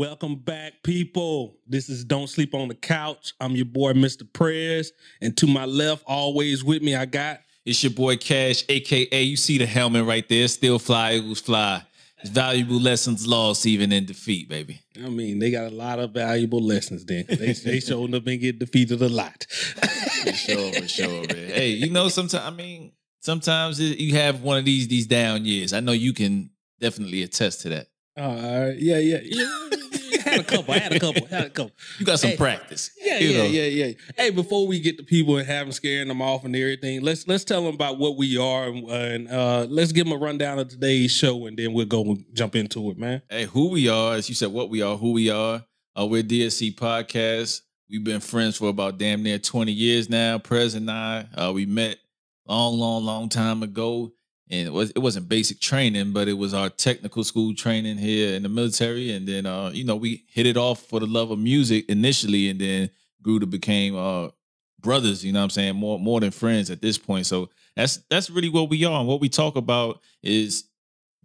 Welcome back, people. This is Don't Sleep on the Couch. I'm your boy, Mr. Prez. And to my left, always with me, I got It's your boy Cash, aka you see the helmet right there. Still fly, Eagles fly. It's valuable lessons lost even in defeat, baby. I mean, they got a lot of valuable lessons then. They, they showed up and get defeated a lot. For sure, for sure, man. Hey, you know, sometimes I mean, sometimes it- you have one of these these down years. I know you can definitely attest to that. All right. Yeah, yeah, yeah. Had a couple. I had a couple. Had a couple. You got some Hey. practice. Yeah, yeah, know. yeah, yeah. Hey, before we get the people and have them scaring them off and everything, let's let's tell them about what we are and, and uh, let's give them a rundown of today's show, and then we'll go and jump into it, man. Hey, who we are, as you said, what we are, who we are. Uh, we're DSC Podcast. We've been friends for about damn near 20 years now. Prez and I, uh, we met long, long, long time ago. And it, was, it wasn't basic training, but it was our technical school training here in the military. And then, uh, you know, we hit it off for the love of music initially and then grew to became uh, brothers, you know what I'm saying? More more than friends at this point. So that's that's really what we are. And what we talk about is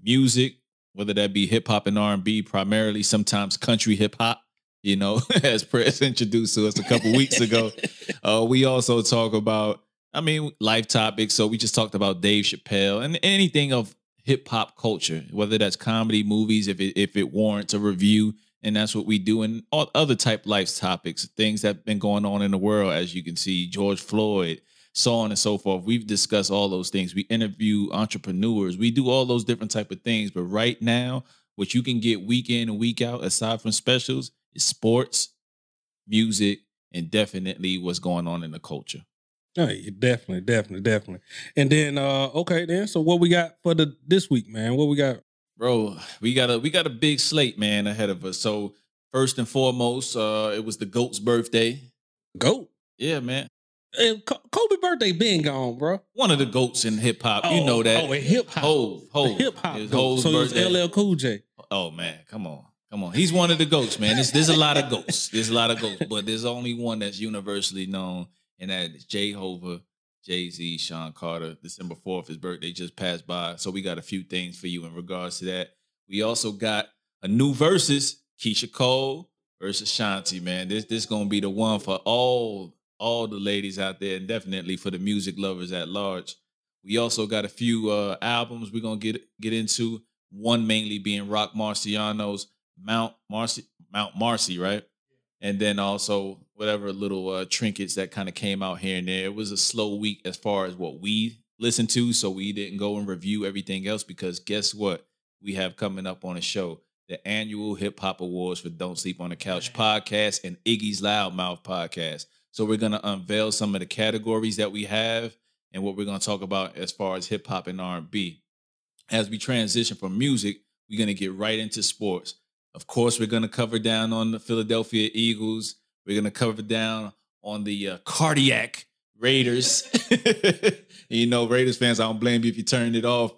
music, whether that be hip hop and R and B, primarily sometimes country hip hop. You know, as Prez introduced to us a couple weeks ago. Uh, we also talk about, I mean, life topics. So we just talked about Dave Chappelle and anything of hip hop culture, whether that's comedy, movies, if it if it warrants a review, and that's what we do, and all other type life topics, things that have been going on in the world, as you can see, George Floyd, so on and so forth. We've discussed all those things. We interview entrepreneurs. We do all those different type of things. But right now, what you can get week in and week out, aside from specials, is sports, music, and definitely what's going on in the culture. Oh, definitely, definitely, definitely. And then, uh, okay, then. So, what we got for the this week, man? What we got? Bro, we got a we got a big slate, man, ahead of us. So first and foremost, uh, it was the goat's birthday. Goat. Yeah, man. Co- Kobe birthday been gone, bro. One of the goats in hip hop. you know that. Oh, hip hop. Hove, Hove. Hip hop. It's goat. Hove's So it was. LL Cool J. Oh man, come on, come on. He's one of the goats, man. There's, there's a lot of goats. There's a lot of goats, but there's only one that's universally known, and that is Jay Hova, Jay Z, Sean Carter. December fourth, his birthday just passed by, so we got a few things for you in regards to that. We also got a new versus Keyshia Cole versus Shanti. Man, this this gonna be the one for all all the ladies out there, and definitely for the music lovers at large. We also got a few uh, albums we're gonna get get into. One mainly being Roc Marciano's Mount Marcy, Mount Marcy, right? And then also whatever little uh, trinkets that kind of came out here and there. It was a slow week as far as what we listened to, so we didn't go and review everything else because guess what? We have coming up on a show the annual Hip Hop Awards for Don't Sleep on the Couch podcast and Iggy's Loudmouth podcast. So we're gonna unveil some of the categories that we have and what we're gonna talk about as far as hip hop and R and B as we transition from music, we're going to get right into sports. Of course, we're going to cover down on the Philadelphia Eagles. We're going to cover down on the uh, cardiac Raiders. you know, Raiders fans, I don't blame you if you turned it off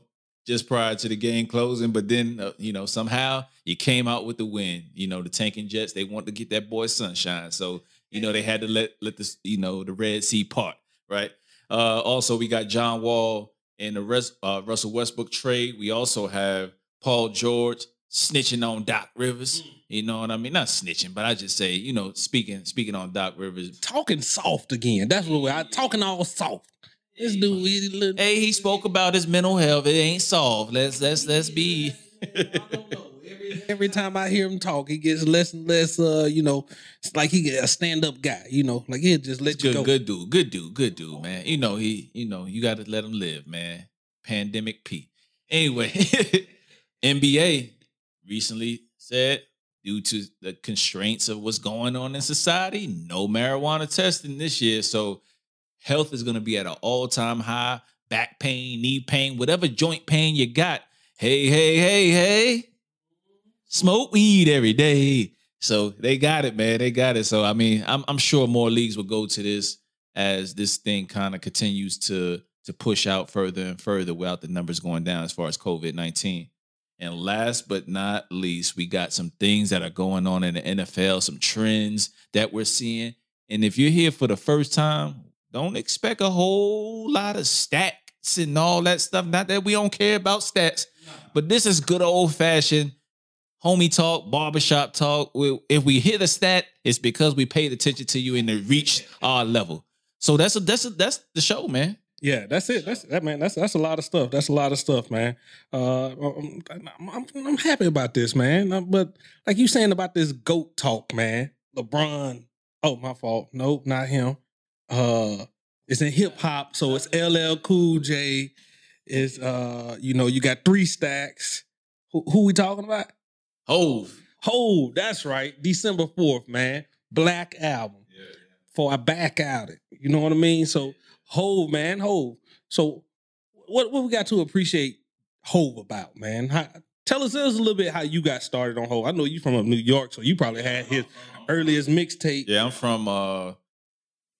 just prior to the game closing, but then, uh, you know, somehow you came out with the win. You know, the tanking Jets, they want to get that boy sunshine. So, you know, they had to let, let this, you know, the Red Sea part, right? Uh, also, we got John Wall in the uh, Russell Westbrook trade. We also have Paul George snitching on Doc Rivers. You know what I mean? Not snitching, but I just say, you know, speaking speaking on Doc Rivers. Talking soft again. That's what we are talking all soft. This dude, he, little, Hey, he spoke about his mental health. It ain't solved. Let's let's let's be. Every time I hear him talk, he gets less and less. Uh, you know, it's like he get a stand up guy. You know, like he'll just let you good, go. good dude, good dude, good dude, man. You know he, you know you got to let him live, man. Pandemic P. Anyway, NBA recently said due to the constraints of what's going on in society, no marijuana testing this year. So health is going to be at an all time high. Back pain, knee pain, whatever joint pain you got. Hey, hey, hey, hey. Smoke weed every day. So they got it, man. They got it. So I mean, I'm I'm sure more leagues will go to this as this thing kind of continues to to push out further and further without the numbers going down as far as COVID nineteen. And last but not least, we got some things that are going on in the NFL, some trends that we're seeing. And if you're here for the first time, don't expect a whole lot of stats and all that stuff. Not that we don't care about stats, but this is good old fashioned homie talk, barbershop talk. If we hit a stat, it's because we paid attention to you and it reached our level. So that's a that's a that's the show, man. Yeah, that's it. That's that man. That's that's a lot of stuff. That's a lot of stuff, man. Uh, I'm, I'm, I'm happy about this, man. Uh, but like you saying about this goat talk, man. LeBron. Oh, my fault. Nope, not him. Uh, it's in hip hop, so it's LL Cool J. Is uh, you know, you got three stacks. Who, who we talking about? Hove. Hove. That's right. December fourth, man. Black album. Yeah, yeah. For I back out it. You know what I mean? So Hove, man, Hove. So what what we got to appreciate Hove about, man? How, tell us, tell us a little bit how you got started on Hove. I know you from up New York, so you probably had his earliest mixtape. Yeah, I'm from uh, a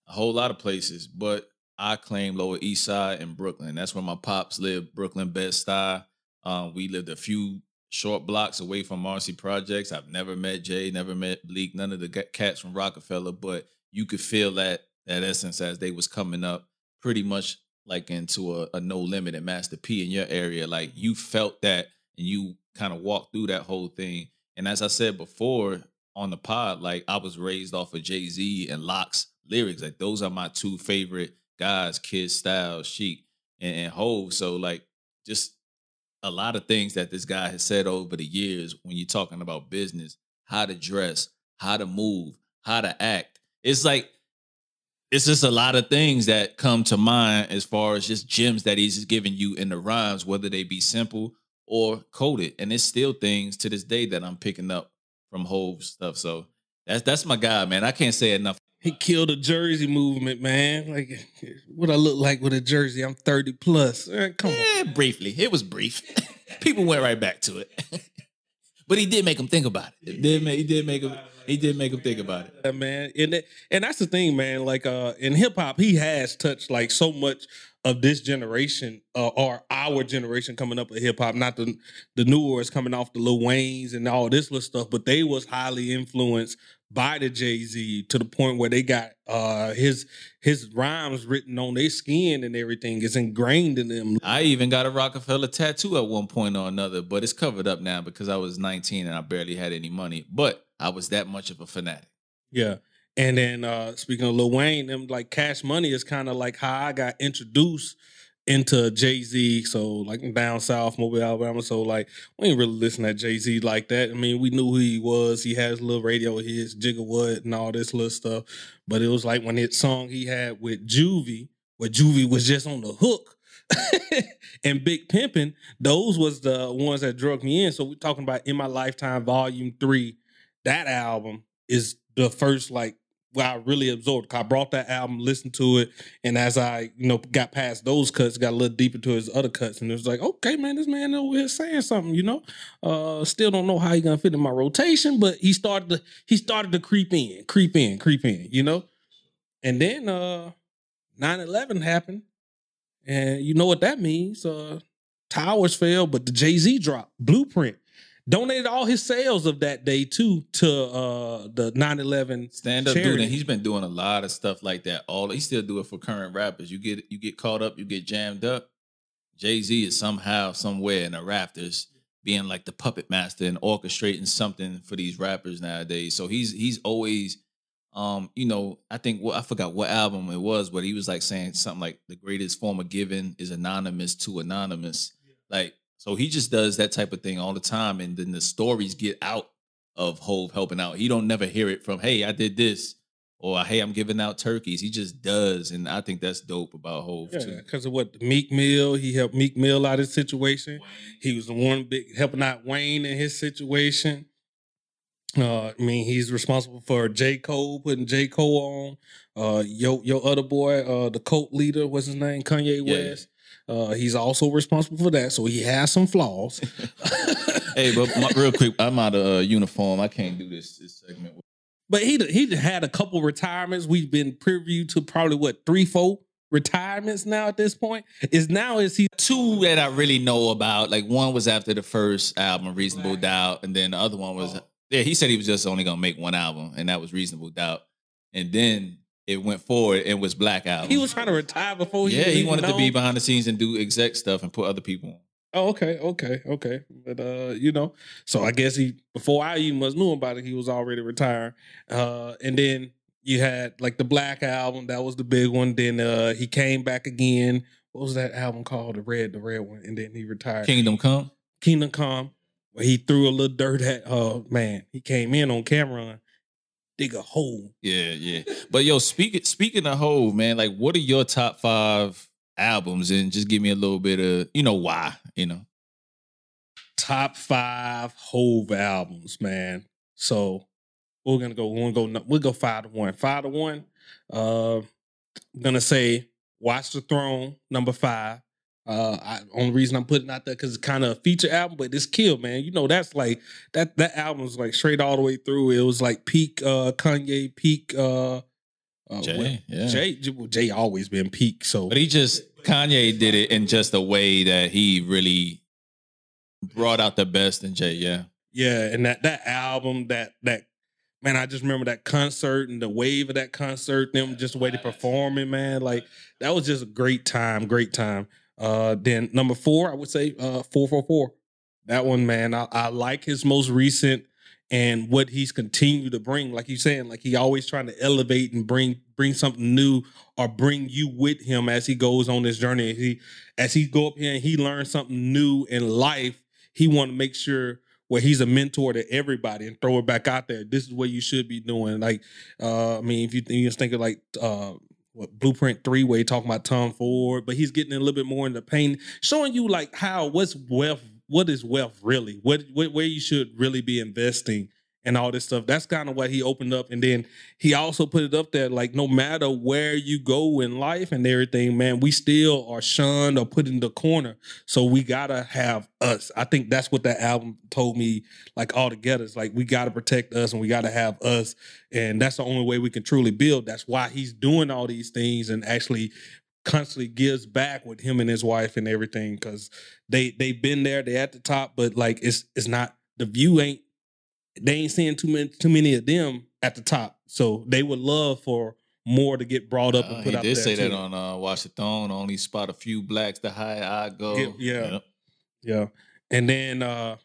whole lot of places, but I claim Lower East Side and Brooklyn. That's where my pops lived, Brooklyn, Bed-Stuy. Um, we lived a few short blocks away from Marcy Projects. I've never met Jay, never met Bleek, none of the cats from Rockefeller, but you could feel that that essence as they was coming up pretty much like into a, a no limit and Master P in your area. Like you felt that and you kind of walked through that whole thing. And as I said before on the pod, like I was raised off of Jay Z and LOX lyrics. Like those are my two favorite guys, Kid Style, Sheek, and, and Hove. So like just a lot of things that this guy has said over the years when you're talking about business, how to dress, how to move, how to act. It's like it's just a lot of things that come to mind as far as just gems that he's giving you in the rhymes, whether they be simple or coded. And it's still things to this day that I'm picking up from Hove stuff. So that's that's my guy, man. I can't say enough. He killed the jersey movement, man. Like what I look like with a jersey. I'm 30 plus. Man, come yeah, on. Eh, briefly. It was brief. People went right back to it. but he did make them think about it. it did make, he did make them he did make him think about it. Yeah, man. And and that's the thing, man. Like uh in hip hop, he has touched like so much of this generation uh, or our generation coming up with hip hop, not the the newer is coming off the Lil Waynes and all this little stuff, but they was highly influenced by the Jay Z to the point where they got uh his his rhymes written on their skin and everything is ingrained in them. I even got a Rockefeller tattoo at one point or another, but it's covered up now because I was 19 and I barely had any money. But I was that much of a fanatic. Yeah. And then uh speaking of Lil Wayne, them like Cash Money is kind of like how I got introduced into Jay Z. So like down south, Mobile, Alabama. So like we ain't really listen to Jay Z like that. I mean, we knew who he was. He has little radio hits, Jigga Wood, and all this little stuff. But it was like when his song he had with Juvie, where Juvie was just on the hook. and Big Pimpin', those was the ones that drug me in. So we're talking about In My Lifetime Volume 3. That album is the first like where I really absorbed. I brought that album, listened to it, and as I you know got past those cuts, got a little deeper to his other cuts, and it was like, okay, man, this man over here saying something, you know. Uh, still don't know how he gonna fit in my rotation, but he started to he started to creep in, creep in, creep in, you know. And then uh 9-11 happened, and you know what that means. Uh towers fell, but the Jay-Z drop, blueprint donated all his sales of that day too to uh the 9-11 stand up dude and he's been doing a lot of stuff like that. All he still do it for current rappers. You get you get caught up you get jammed up. Jay-z is somehow somewhere in the rafters being like the puppet master and orchestrating something for these rappers nowadays. So he's he's always um you know i think well, i forgot what album it was but he was like saying something like the greatest form of giving is anonymous to anonymous. Like so he just does that type of thing all the time, and then the stories get out of Hove helping out. He don't never hear it from, "Hey, I did this," or "Hey, I'm giving out turkeys." He just does, and I think that's dope about Hove yeah, too. Because of what Meek Mill, he helped Meek Mill out of his situation. He was the one big helping out Wayne in his situation. Uh, I mean, he's responsible for J. Cole, putting J. Cole on. Uh, your your other boy, uh, the cult leader, what's his name? Kanye yeah. West. Uh, he's also responsible for that, so he has some flaws. hey, but my, real quick, I'm out of uh, uniform. I can't do this this segment. But he he had a couple retirements. We've been privy to probably what three, four retirements now at this point. Is now is he two that I really know about? Like one was after the first album, Reasonable Doubt, and then the other one was yeah. He said he was just only gonna make one album, and that was Reasonable Doubt. And then it went forward and was Black Album. He was trying to retire before he yeah, he wanted to be behind the scenes and do exec stuff and put other people on. Oh, okay, okay, okay. But uh, you know, so I guess he before I even was knew about it, he was already retired. Uh, and then you had like the Black album, that was the big one. Then uh he came back again. What was that album called? The red, the red one. And then he retired. Kingdom Come. Kingdom Come, where he threw a little dirt at uh man, he came in on Cam'ron, dig a hole. Yeah, yeah. But yo, speaking speaking of Hove, man, like what are your top five albums? And just give me a little bit of, you know, why, you know. top five Hove albums, man. So we're gonna go. We're gonna go. We'll go five to one. Five to one. Uh, I'm gonna say Watch the Throne, number five. Uh, I, only reason I'm putting out there because it's kind of a feature album, but it's kill, man. You know that's like that. That album's like straight all the way through. It was like peak uh Kanye, peak uh, uh Jay, well, yeah. Jay, Jay always been peak. So But he just Kanye did it in just a way that he really brought out the best in Jay, yeah. Yeah, and that that album, that that man, I just remember that concert and the wave of that concert, them just the way they performing, man. Like that was just a great time, great time. Uh then number four, I would say uh 444. That one, man, I, I like his most recent and what he's continued to bring. Like you saying, like he always trying to elevate and bring bring something new or bring you with him as he goes on this journey. As he as he go up here and he learns something new in life, he want to make sure where he's a mentor to everybody and throw it back out there. This is what you should be doing. Like, uh, I mean, if you, you just think of like uh, what Blueprint Three, where he talking about Tom Ford, but he's getting a little bit more into pain, showing you like how what's wealth, what is wealth really, what, what where you should really be investing and all this stuff. That's kind of what he opened up, and then he also put it up there like no matter where you go in life and everything, man, we still are shunned or put in the corner. So we gotta have us. I think that's what that album told me, like all together. It's like we gotta protect us and we gotta have us. And that's the only way we can truly build. That's why he's doing all these things and actually constantly gives back with him and his wife and everything. Cause they they've been there, they're at the top, but like it's it's not the view ain't they ain't seeing too many too many of them at the top. So they would love for more to get brought up Uh, and put he out did there say too. that on uh, Watch the Throne. Only spot a few blacks the higher I go. Yeah, yeah. Yep. Yeah. And then uh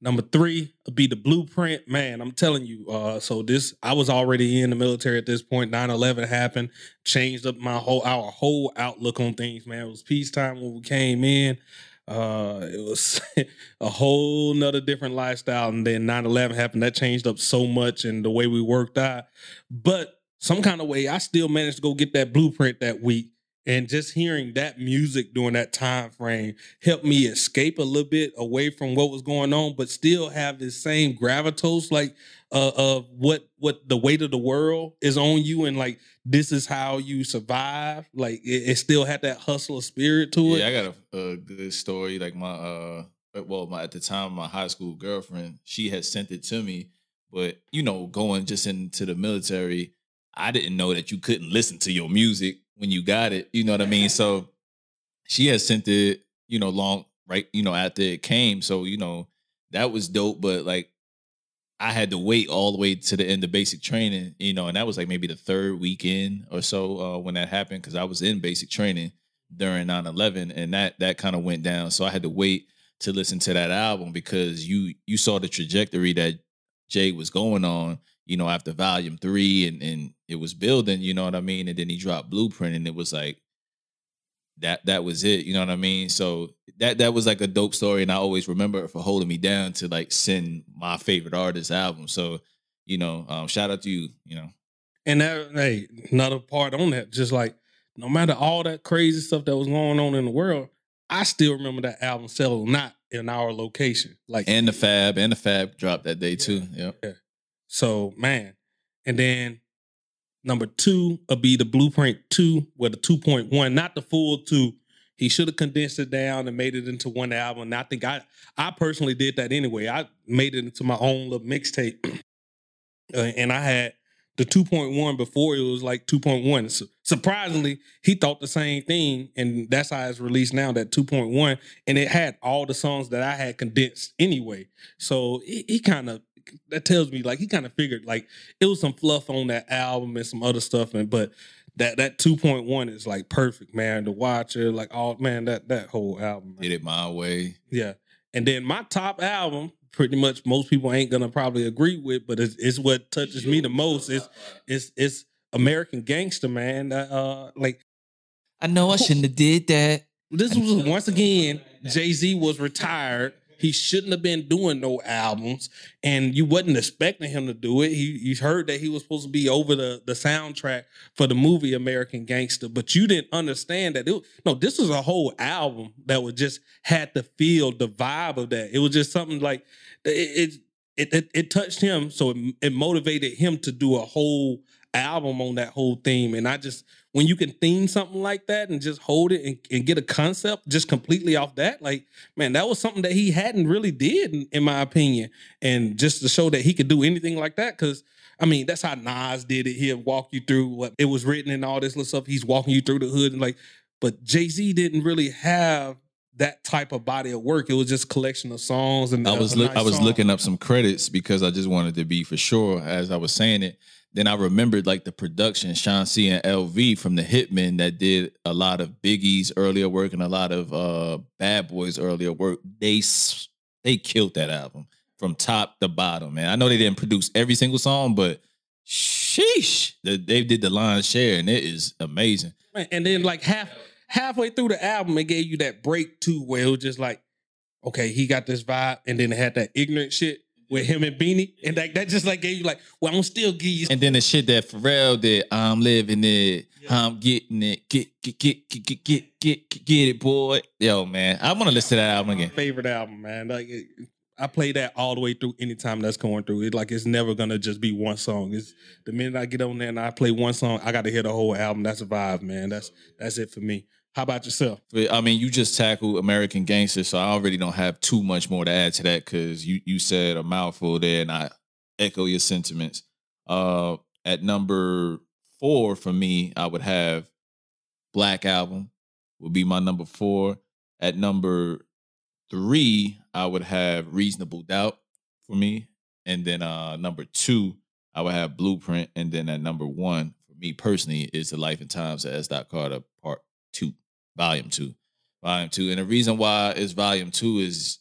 number three would be the blueprint. Man, I'm telling you, uh, so this I was already in the military at this point. 9-11 happened, changed up my whole our whole outlook on things, man. It was peacetime when we came in. Uh it was a whole nother different lifestyle. And then 9-11 happened. That changed up so much and the way we worked out. But some kind of way, I still managed to go get that blueprint that week. And just hearing that music during that time frame helped me escape a little bit away from what was going on, but still have this same gravitas, like uh, of what what the weight of the world is on you, and like this is how you survive. Like it, it still had that hustler spirit to it. Yeah, I got a, a good story. Like my uh well, my at the time my high school girlfriend, she had sent it to me. But you know, going just into the military, I didn't know that you couldn't listen to your music when you got it. You know what I mean? So she had sent it, you know, long right, you know, after it came. So, you know, that was dope. But like I had to wait all the way to the end of basic training, you know, and that was like maybe the third weekend or so uh, when that happened because I was in basic training during 9-11 and that that kind of went down. So I had to wait to listen to that album because you you saw the trajectory that Jay was going on, you know, after volume three and and it was building, you know what I mean? And then he dropped Blueprint and it was like that that was it, you know what I mean? So that that was like a dope story and I always remember it for holding me down to like send my favorite artist album. So, you know, um, shout out to you, you know. And that, hey, another part on that, just like no matter all that crazy stuff that was going on in the world, I still remember that album selling not in our location. Like And the Fab and the Fab dropped that day too. Yep. So man, and then number two will be the Blueprint Two with point one, not the full two. He should have condensed it down and made it into one album. And I think I I personally did that anyway. I made it into my own little mixtape, uh, and I had the 2.1 before it was like 2.1. So surprisingly, he thought the same thing, and that's how it's released now. That 2.1, and it had all the songs that I had condensed anyway. So he, he kind of that tells me like he kind of figured like it was some fluff on that album and some other stuff, and but that that two point one is like perfect, man. The Watcher, like all man, that that whole album. Man. Did it my way. Yeah, and then my top album, pretty much most people ain't gonna probably agree with, but it's, it's what touches me the most. It's it's it's American Gangster, man. Uh, like I know I shouldn't have did that. This was once again, Jay Z was retired. He shouldn't have been doing no albums, and you wasn't expecting him to do it. He you heard that he was supposed to be over the the soundtrack for the movie American Gangster, but you didn't understand that. It, no, this was a whole album that was just had to feel the vibe of that. It was just something like it it it, it touched him, so it, it motivated him to do a whole album on that whole theme. And I just when you can theme something like that and just hold it and, and, get a concept just completely off that, like man, that was something that he hadn't really did, in, in my opinion. And just to show that he could do anything like that, because I mean, that's how Nas did it. He'll walk you through what it was written and all this little stuff. He's walking you through the hood and like, but Jay Z didn't really have that type of body of work. It was just collection of songs. And I was nice I was song. looking up some credits because I just wanted to be for sure as I was saying it then I remembered like the production, Sean C and LV from the Hitmen that did a lot of Biggie's earlier work and a lot of uh Bad Boys earlier work. They they killed that album from top to bottom, man. I know they didn't produce every single song, but sheesh, the, they did the lion's share, and it is amazing. And then like half halfway through the album, it gave you that break too, where it was just like, okay, he got this vibe, and then it had that ignorant shit with him and Beanie, and that, that just like gave you like, well, I'm still give you. And then the shit that Pharrell did, I'm living it, yeah. I'm getting it, get get get get get get get, get it, boy. Yo, man, I want to listen to that album again. Favorite album, man. Like I play that all the way through anytime that's going through. It like it's never gonna just be one song. It's the minute I get on there and I play one song, I got to hear the whole album. That's a vibe, man. That's that's it for me. How about yourself? I mean, you just tackled American Gangster, so I already don't have too much more to add to that because you you said a mouthful there, and I echo your sentiments. Uh, at number four for me, I would have Black Album would be my number four. At number three, I would have Reasonable Doubt for me, and then uh, number two, I would have Blueprint, and then at number one for me personally is The Life and Times of S. Carter Part Two volume two. Volume two. And the reason why it's volume two is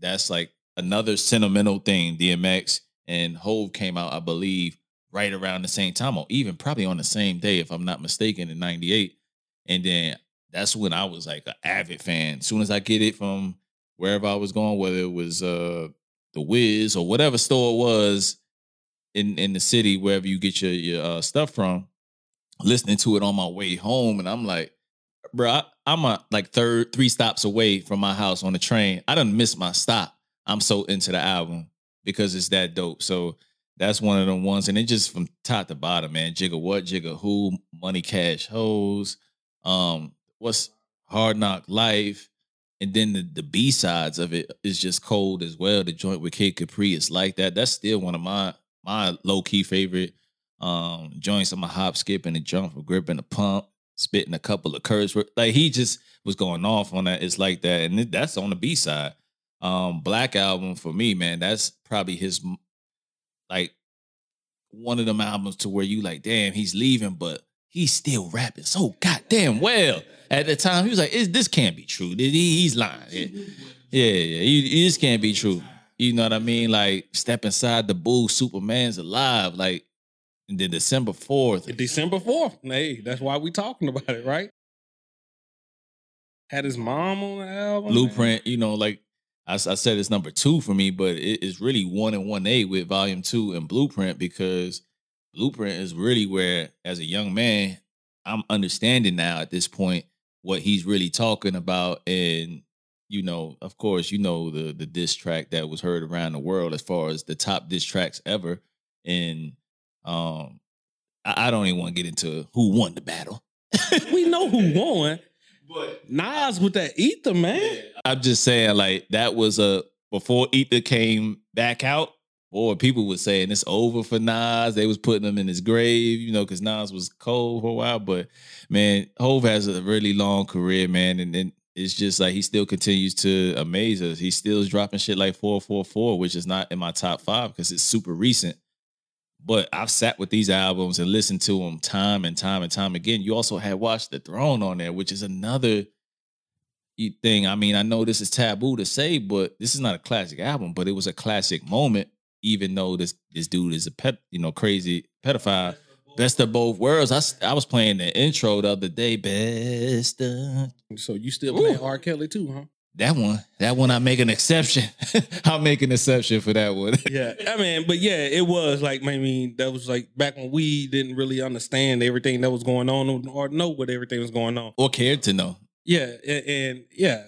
that's like another sentimental thing. DMX and Hove came out, I believe, right around the same time, or even probably on the same day, if I'm not mistaken, in 98. And then that's when I was like an avid fan. As soon as I get it from wherever I was going, whether it was uh the Wiz or whatever store it was in in the city, wherever you get your your uh, stuff from, listening to it on my way home, and I'm like, bro, I, am a like third, three stops away from my house on the train. I don't miss my stop. I'm so into the album because it's that dope. So that's one of the ones, and it just from top to bottom, man. Jigga what, Jigga who, Money Cash Hoes, um, what's Hard Knock Life, and then the the B sides of it is just cold as well. The joint with Kid Capri is like that. That's still one of my my low key favorite um joints. I'm a hop, skip, and a jump, a grip and a pump spitting a couple of curse like he just was going off on that. It's like that, and that's on the B side. Um, Black album for me, man, that's probably his like one of them albums to where you like, damn, he's leaving, but he's still rapping so goddamn well. At the time, he was like, "This can't be true. He's lying. Yeah, yeah, yeah. this can't be true." You know what I mean? Like, step inside the bull. Superman's alive. Like, and then December 4th. December 4th. Hey, that's why we talking about it, right? Had his mom on the album. Blueprint, man. you know, like I, I, said, it's number two for me, but it is really one and one A with volume two and Blueprint because Blueprint is really where, as a young man, I'm understanding now at this point what he's really talking about. And, you know, of course, you know the the diss track that was heard around the world as far as the top diss tracks ever. And um, I, I don't even want to get into who won the battle. we know who won. But Nas with that ether, man. I'm just saying, like, that was a before Ether came back out, or people were saying it's over for Nas. They was putting him in his grave, you know, because Nas was cold for a while. But man, Hove has a really long career, man. And then it's just like he still continues to amaze us. He still is dropping shit like 444, which is not in my top five because it's super recent. But I've sat with these albums and listened to them time and time and time again. You also had Watch the Throne on there, which is another thing. I mean, I know this is taboo to say, but this is not a classic album, but it was a classic moment, even though this this dude is a pet, you know, crazy pedophile. Best of both worlds. I, I was playing the intro the other day. Best of. So you still playing R. Kelly too, huh? That one, that one, I make an exception. I'll make an exception for that one. yeah, I mean, but yeah, it was like I mean, that was like back when we didn't really understand everything that was going on or know what everything was going on or cared to know. Yeah, and, and, yeah,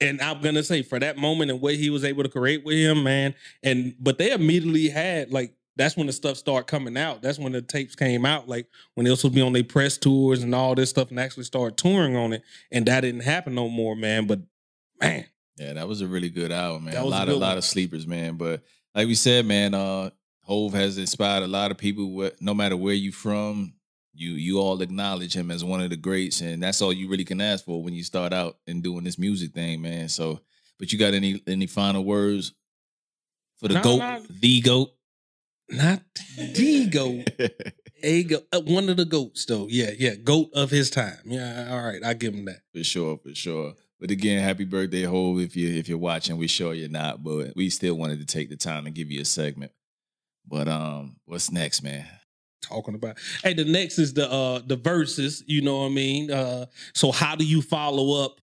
and I'm gonna say for that moment and what he was able to create with him, man, and but they immediately had like that's when the stuff started coming out. That's when the tapes came out. Like when they supposed to be on their press tours and all this stuff, and actually start touring on it. And that didn't happen no more, man. But man, yeah, that was a really good hour, man. a lot a lot of sleepers, man. But like we said, man, uh, Hove has inspired a lot of people. No matter where you from, you you all acknowledge him as one of the greats, and that's all you really can ask for when you start out and doing this music thing, man. So, but you got any any final words for the no, goat, not, the goat? not the goat, a goat, uh, one of the goats though. Yeah, yeah, goat of his time. Yeah, all right, I give him that for sure, for sure. But again, happy birthday, Hove! If you if you're watching, we sure you're not, but we still wanted to take the time to give you a segment. But um, what's next, man? Talking about hey, the next is the uh the verses. You know what I mean? Uh, so how do you follow up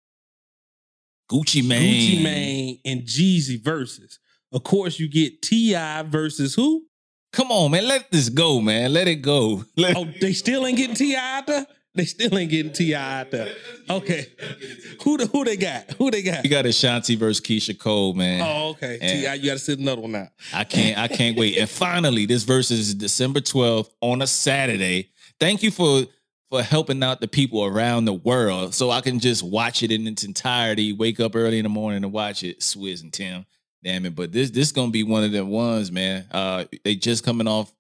Gucci Mane, Gucci Mane, and Jeezy verses? Of course, you get T.I. versus who? Come on, man. Let this go, man. Let it go. Let oh, they still ain't getting T.I. out there? They still ain't getting T.I. out there. Okay. Who the, who they got? Who they got? You got Ashanti versus Keyshia Cole, man. Oh, okay. T.I. You gotta sit another one out. I can't I can't wait. And finally, this verse is December 12th on a Saturday. Thank you for for helping out the people around the world so I can just watch it in its entirety, wake up early in the morning and watch it, Swizz and Tim. Damn it. But this this gonna be one of the ones, man. Uh they just coming off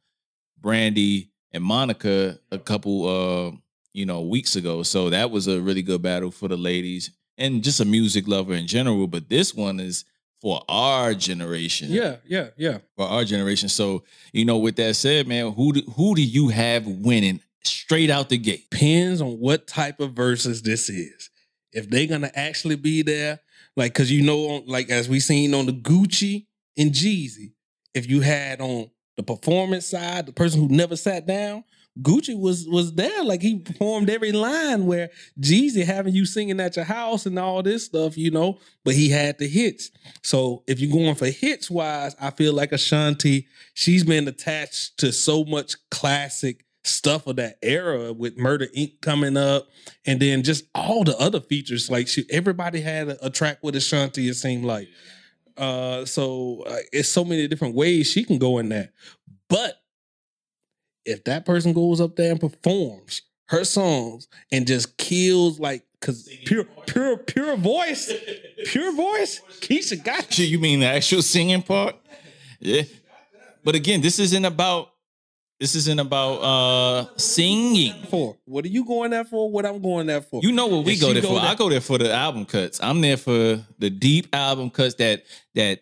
Brandy and Monica a couple uh, you know, weeks ago. So that was a really good battle for the ladies and just a music lover in general. But this one is for our generation. Yeah, yeah, yeah. For our generation. So, you know, with that said, man, who do, who do you have winning straight out the gate? Depends on what type of verses this is. If they're gonna actually be there like, cause you know, like as we seen on the Gucci and Jeezy, if you had on the performance side, the person who never sat down, Gucci was was there. Like he performed every line where Jeezy having you singing at your house and all this stuff, you know, but he had the hits. So if you're going for hits wise, I feel like Ashanti, she's been attached to so much classic stuff of that era with Murder Inc. coming up, and then just all the other features. Like she, everybody had a, a, track with Ashanti. It seemed like, uh, so uh, it's so many different ways she can go in that. But if that person goes up there and performs her songs and just kills like Cause pure, pure, pure voice, pure voice. Keyshia got you. You mean the actual singing part? Yeah. But again, this isn't about this isn't about uh singing. For what are you going there for? What I'm going there for? You know what we go there go for. There? I go there for the album cuts. I'm there for the deep album cuts that that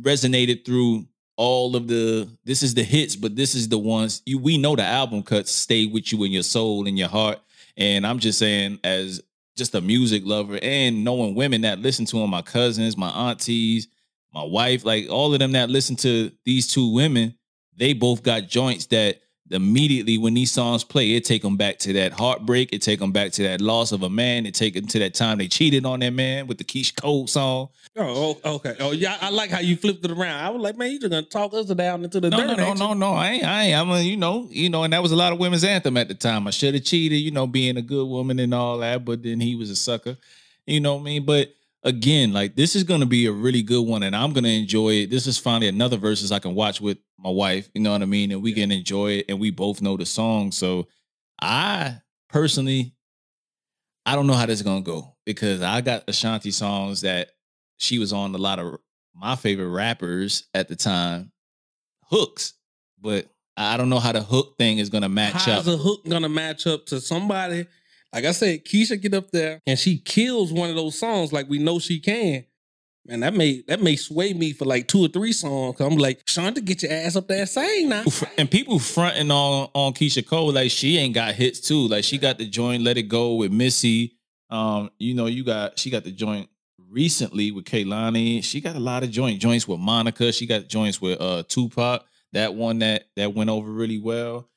resonated through all of the this is the hits, but this is the ones you we know the album cuts stay with you in your soul and your heart. And I'm just saying, as just a music lover and knowing women that listen to them, my cousins, my aunties, my wife, like all of them that listen to these two women they both got joints that immediately when these songs play, it take them back to that heartbreak. It take them back to that loss of a man. It take them to that time they cheated on that man with the Keyshia Cole song. Oh, oh, okay. Oh, yeah. I like how you flipped it around. I was like, man, you just gonna talk us down into the no, dirt. No, no, no, no. I ain't. I ain't. I'm a, you know, you know, and that was a lot of women's anthem at the time. I should have cheated, you know, being a good woman and all that, but then he was a sucker. You know what I mean? But again, like this is gonna be a really good one, and I'm gonna enjoy it. This is finally another verses I can watch with my wife. You know what I mean? And we can enjoy it, and we both know the song. So I personally, I don't know how this is gonna go because I got Ashanti songs that she was on a lot of my favorite rappers at the time, hooks, but I don't know how the hook thing is gonna match How's up. How's the hook gonna match up to somebody? Like I said, Keyshia get up there and she kills one of those songs like we know she can. Man, that may that may sway me for like two or three songs. I'm like, Shanta, get your ass up there sing now. And people fronting on on Keyshia Cole like she ain't got hits too. Like she got the joint "Let It Go" with Missy. Um, you know, you got she got the joint recently with Kehlani. She got a lot of joint joints with Monica. She got joints with uh Tupac. That one that that went over really well.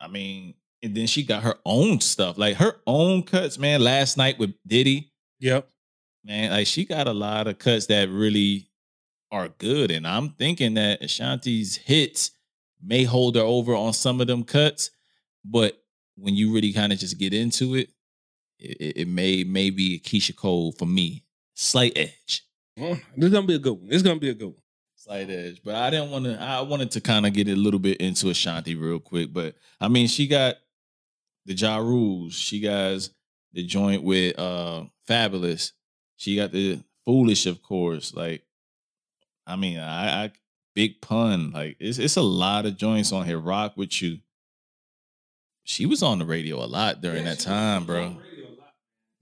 I mean, and then she got her own stuff, like her own cuts, man. Last night with Diddy. Yep man, like she got a lot of cuts that really are good. And I'm thinking that Ashanti's hits may hold her over on some of them cuts, but when you really kind of just get into it, it, it may maybe Keyshia Cole for me. Slight edge. Well, this is gonna be a good one. It's gonna be a good one. Slight edge. But I didn't want to I wanted to kind of get a little bit into Ashanti real quick. But I mean, she got the Ja Rules, she got the joint with uh Fabolous. She got the foolish, of course. Like, I mean, I, I big pun. Like, it's it's a lot of joints on here. Rock with you. She was on the radio a lot during yeah, that time, bro.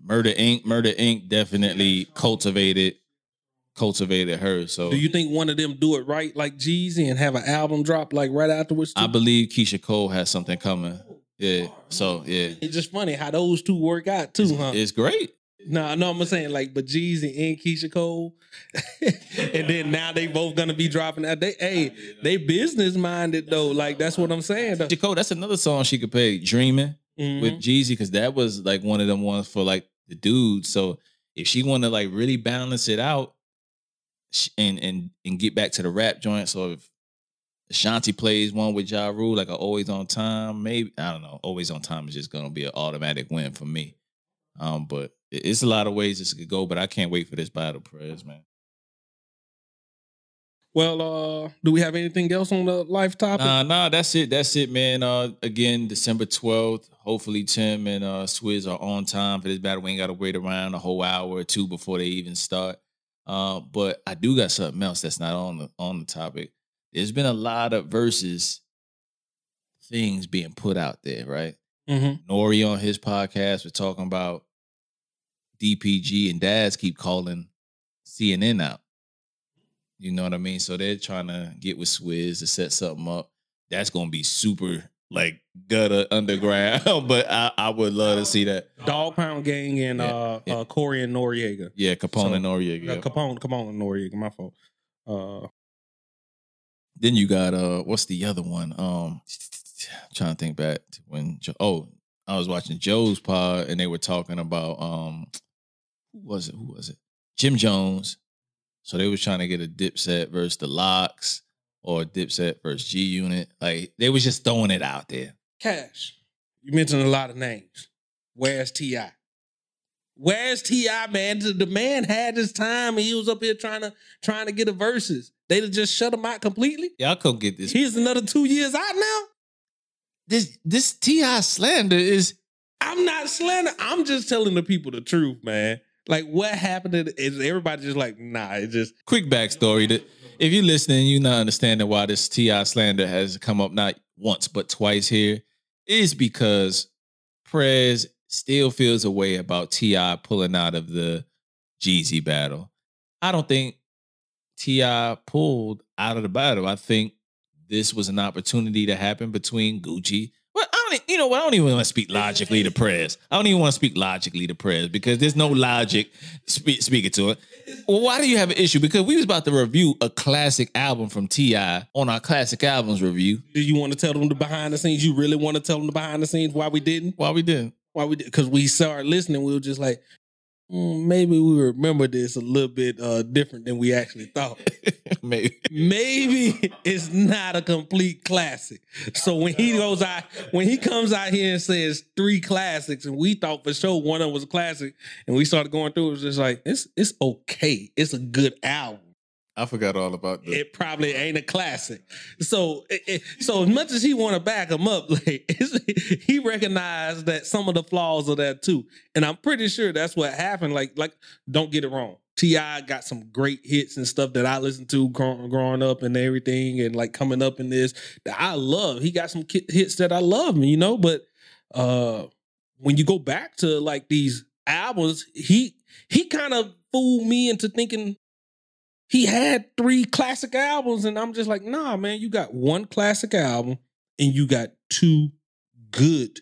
Murder Inc. Murder Inc. definitely cultivated cultivated her. So do you think one of them do it right like Jeezy and have an album drop like right afterwards? Too? I believe Keyshia Cole has something coming. Yeah. So yeah. It's just funny how those two work out too, it's, huh? It's great. No, I know I'm saying like, but Jeezy and Keyshia Cole, and then now they both gonna be dropping out. They, hey, they business minded though. Like that's what I'm saying. Though. Cole, that's another song she could play, "Dreaming" mm-hmm. with Jeezy, because that was like one of them ones for like the dudes. So if she want to like really balance it out, and and and get back to the rap joint, so if Ashanti plays one with Ja Rule, like a always on time, maybe I don't know. Always on time is just gonna be an automatic win for me. Um, but it's a lot of ways this could go, but I can't wait for this battle, Prez, man. Well, uh, do we have anything else on the life topic? Nah, nah, that's it. That's it, man. Uh, again, December 12th. Hopefully Tim and uh Swizz are on time for this battle. We ain't gotta wait around a whole hour or two before they even start. Uh, but I do got something else that's not on the on the topic. There's been a lot of verses things being put out there, right? Mm-hmm. Nori on his podcast was talking about DPG and Daz keep calling CNN out. You know what I mean? So they're trying to get with Swizz to set something up. That's gonna be super like gutter underground, but I, I would love to see that. Dog Pound Gang and yeah, uh, yeah. uh Corey and Noreaga. Yeah, Capone so, and Noreaga. Uh, Capone, Capone and Noreaga. My fault. Uh, then you got uh, what's the other one? Um, trying to think back to when. Oh, I was watching Joe's pod and they were talking about um who was it? Who was it? Jim Jones. So they was trying to get a Dipset versus the LOX or Dipset versus G Unit. Like they was just throwing it out there. Cash. You mentioned a lot of names. Where's T.I.? Where's T.I., man? The man had his time and he was up here trying to trying to get a verses. They'd just shut him out completely. Y'all couldn't get this. He's another two years out now. This this T.I. slander is I'm not slander. I'm just telling the people the truth, man. Like what happened is everybody just like, nah, It's just quick backstory that if you're listening, you're not understanding why this T.I. slander has come up not once but twice here, is because Prez still feels a way about T.I. pulling out of the Jeezy battle. I don't think T.I. pulled out of the battle. I think this was an opportunity to happen between Gucci don't, you know what? I don't even want to speak logically to Prez. I don't even want to speak logically to Prez because there's no logic spe- speaking to it. Well, why do you have an issue? Because we was about to review a classic album from T.I. on our classic albums review. Do you want to tell them the behind the scenes? You really want to tell them the behind the scenes why we didn't? Why we didn't? Why we did? Because we started listening. We were just like, maybe we remember this a little bit uh, different than we actually thought. maybe. Maybe it's not a complete classic. So when he goes out, when he comes out here and says three classics, and we thought for sure one of them was a classic, and we started going through, it was just like it's it's okay. It's a good album. I forgot all about that. It probably ain't a classic. So, it, so as much as he want to back him up, like he recognized that some of the flaws are there too, and I'm pretty sure that's what happened. Like, like don't get it wrong. T.I. got some great hits and stuff that I listened to growing up and everything, and like coming up in this that I love. He got some hits that I love, you know. But uh when you go back to like these albums, he he kind of fooled me into thinking he had three classic albums, and I'm just like, nah, man, you got one classic album and you got two good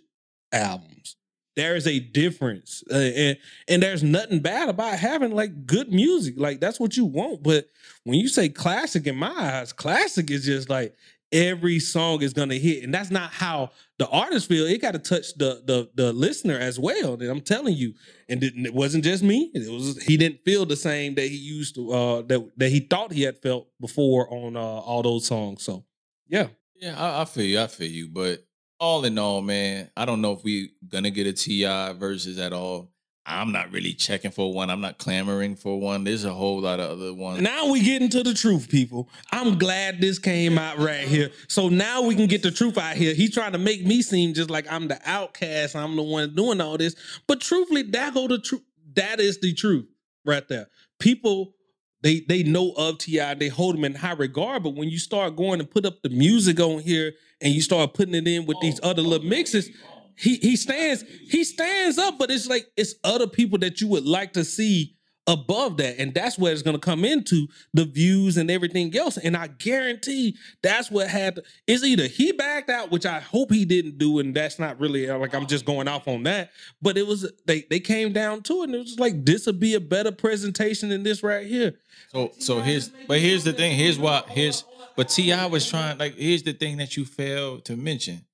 albums. There is a difference, uh, and and there's nothing bad about having like good music. Like that's what you want. But when you say classic, in my eyes, classic is just like every song is gonna hit, and that's not how the artist feel. It got to touch the the the listener as well. And I'm telling you, and it wasn't just me. It was he didn't feel the same that he used to uh that that he thought he had felt before on uh all those songs. So yeah, yeah, I, I feel you. I feel you. But all in all, man, I don't know if we gonna get a Ti Verzuz at all. I'm not really checking for one. I'm not clamoring for one. There's a whole lot of other ones. Now we get into the truth, people. I'm glad this came out right here. So now we can get the truth out here. He's trying to make me seem just like I'm the outcast. I'm the one doing all this. But truthfully, that go the truth. That is the truth right there. People they they know of Ti. They hold him in high regard. But when you start going and put up the music on here and you start putting it in with these oh, other little mixes oh, he he stands he stands up, but it's like it's other people that you would like to see above that, and that's where it's going to come into the views and everything else. And I guarantee that's what had is either he backed out, which I hope he didn't do, and that's not really uh, like I'm just going off on that. But it was they they came down to it, and it was like this would be a better presentation than this right here. So so here's but here's the thing. Here's what here's but Ti was trying like here's the thing that you failed to mention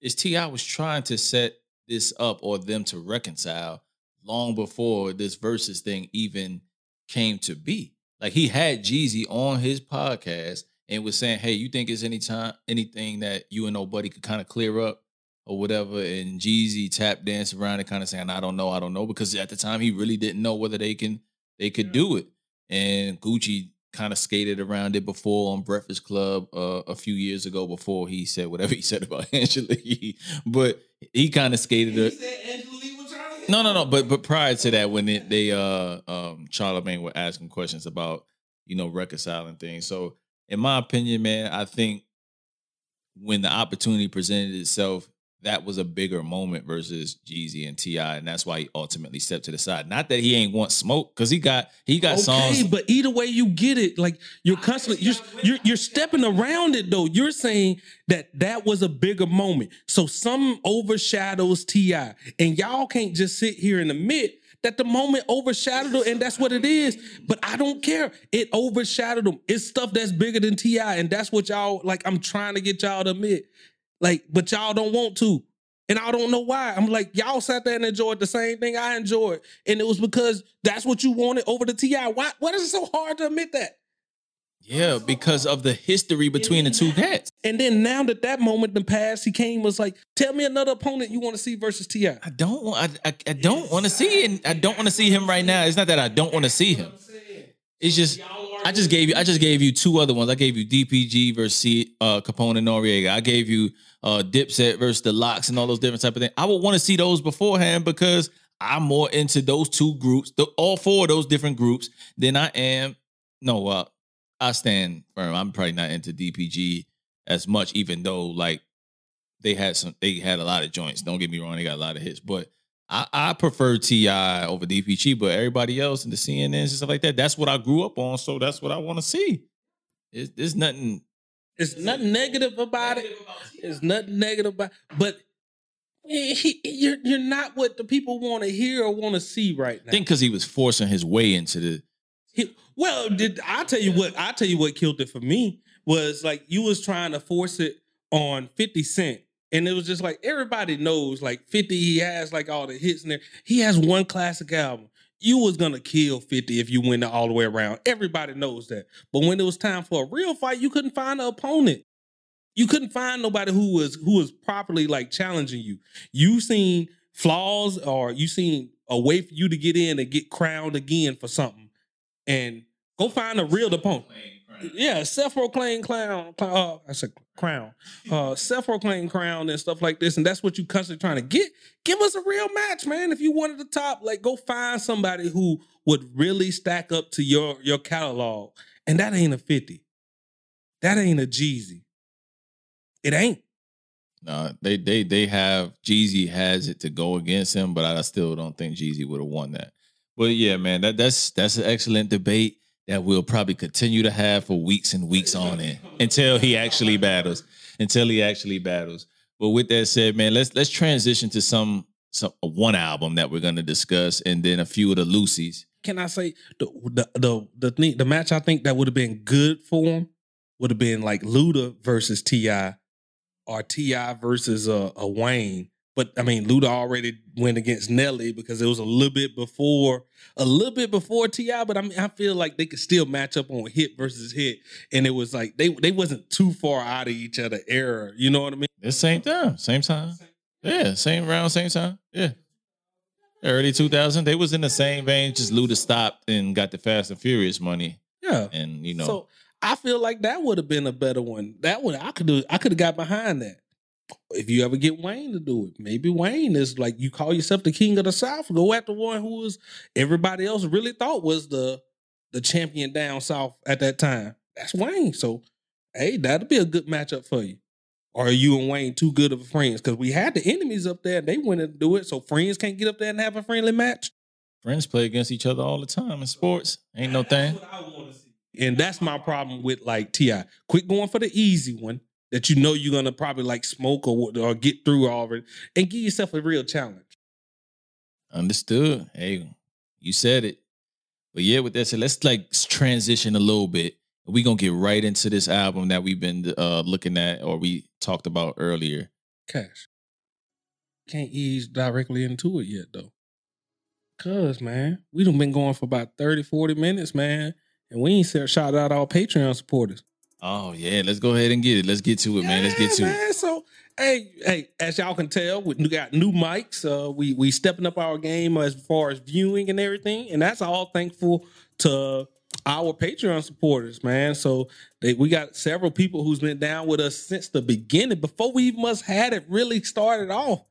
is Ti was trying to set this up or them to reconcile long before this Verzuz thing even came to be. Like he had Jeezy on his podcast and was saying, "Hey, you think it's any time anything that you and nobody could kind of clear up or whatever?" And Jeezy tap dance around and kind of saying, "I don't know, I don't know," because at the time he really didn't know whether they can they could do it. And Gucci kind of skated around it before on Breakfast Club uh, a few years ago before he said whatever he said about Angela Yee. But he kind of skated it. No, no, no. But but prior to that, when it, they uh um Charlemagne were asking questions about you know reconciling things. So in my opinion, man, I think when the opportunity presented itself, that was a bigger moment versus Jeezy and Ti, and that's why he ultimately stepped to the side. Not that he ain't want smoke, because he got he got okay, songs. But either way you get it, like you're constantly you're, you're you're stepping around it though. You're saying that that was a bigger moment, so some overshadows Ti, and y'all can't just sit here and admit that the moment overshadowed him, and that's what it is. But I don't care. It overshadowed him. It's stuff that's bigger than Ti, and that's what y'all like. I'm trying to get y'all to admit. Like, but y'all don't want to. And I don't know why. I'm like, y'all sat there and enjoyed the same thing I enjoyed. And it was because that's what you wanted over the TI. Why what is it so hard to admit that? Yeah, because of the history between the two cats. And then now that that moment in the past, he came was like, "Tell me another opponent you want to see versus Ti." I don't want. I, I, I don't want to see and I don't want to see him right now. It's not that I don't want to see him. It's just I just gave you. I just gave you two other ones. I gave you DPG versus uh, Capone and Noreaga. I gave you uh, Dipset versus the LOX and all those different type of things. I would want to see those beforehand because I'm more into those two groups, the, all four of those different groups than I am. No, uh, I stand firm. I'm probably not into DPG as much, even though like they had some, they had a lot of joints. Don't get me wrong, they got a lot of hits, but I, I prefer Ti over DPG. But everybody else in the CNNs and stuff like that, that's what I grew up on. So that's what I want to see. It's, there's nothing it's nothing negative about negative it. About it's nothing negative about but he, you're you're not what the people want to hear or want to see right now. I think because he was forcing his way into the. He, well, did I tell you what? I tell you what killed it for me was like you was trying to force it on Fifty Cent, and it was just like everybody knows like Fifty. He has like all the hits in there. He has one classic album you was gonna kill 50 if you went all the way around. Everybody knows that. But when it was time for a real fight, you couldn't find an opponent. You couldn't find nobody who was who was properly like challenging you. You seen flaws or you seen a way for you to get in and get crowned again for something. And go find a real opponent. Yeah, self-proclaimed clown. Uh, I said crown. Uh, self-proclaimed crown and stuff like this, and that's what you constantly trying to get. Give us a real match, man. If you wanted the top, like go find somebody who would really stack up to your your catalog, and that ain't a fifty. That ain't a Jeezy. It ain't. No, they they they have Jeezy has it to go against him, but I still don't think Jeezy would have won that. But yeah, man, that that's that's an excellent debate that we'll probably continue to have for weeks and weeks on end until he actually battles. Until he actually battles. But with that said, man, let's let's transition to some some uh, one album that we're gonna discuss, and then a few of the Lucy's. Can I say the the the the, the match I think that would have been good for him would have been like Luda versus Ti, or Ti versus a, a Wayne. But I mean, Luda already went against Nelly because it was a little bit before, a little bit before Ti. But I mean, I feel like they could still match up on hit versus hit, and it was like they they wasn't too far out of each other era. You know what I mean? The same time, same time. Yeah, same round, same time. Yeah. Early 2000, they was in the same vein, just Luda stopped and got the Fast and Furious money. Yeah. And you know, So I feel like that would have been a better one. That would I could do. I could have got behind that. If you ever get Wayne to do it, maybe Wayne is like you call yourself the king of the South. Go after one who was everybody else really thought was the the champion down south at that time. That's Wayne. So hey, that'd be a good matchup for you. Or are you and Wayne too good of friends? Because we had the enemies up there, and they went to do it. So friends can't get up there and have a friendly match. friends play against each other all the time in sports. Ain't no thing. And that's my problem with like Ti. Quit going for the easy one that you know you're gonna probably like smoke or or get through already, and give yourself a real challenge. Understood. Hey, you said it. But yeah, with that said, let's like transition a little bit. We're gonna get right into this album that we've been uh looking at or we talked about earlier. Cash can't ease directly into it yet though, cause man, we done been going for about 30, 40 minutes, man, and we ain't said shout out all Patreon supporters. Oh yeah, let's go ahead and get it. Let's get to it, man. Let's get to Yeah, it. So, hey, hey, as y'all can tell, we got new mics. Uh, we we stepping up our game as far as viewing and everything, and that's all thankful to our Patreon supporters, man. So they, we got several people who's been down with us since the beginning, before we even must had it really started off.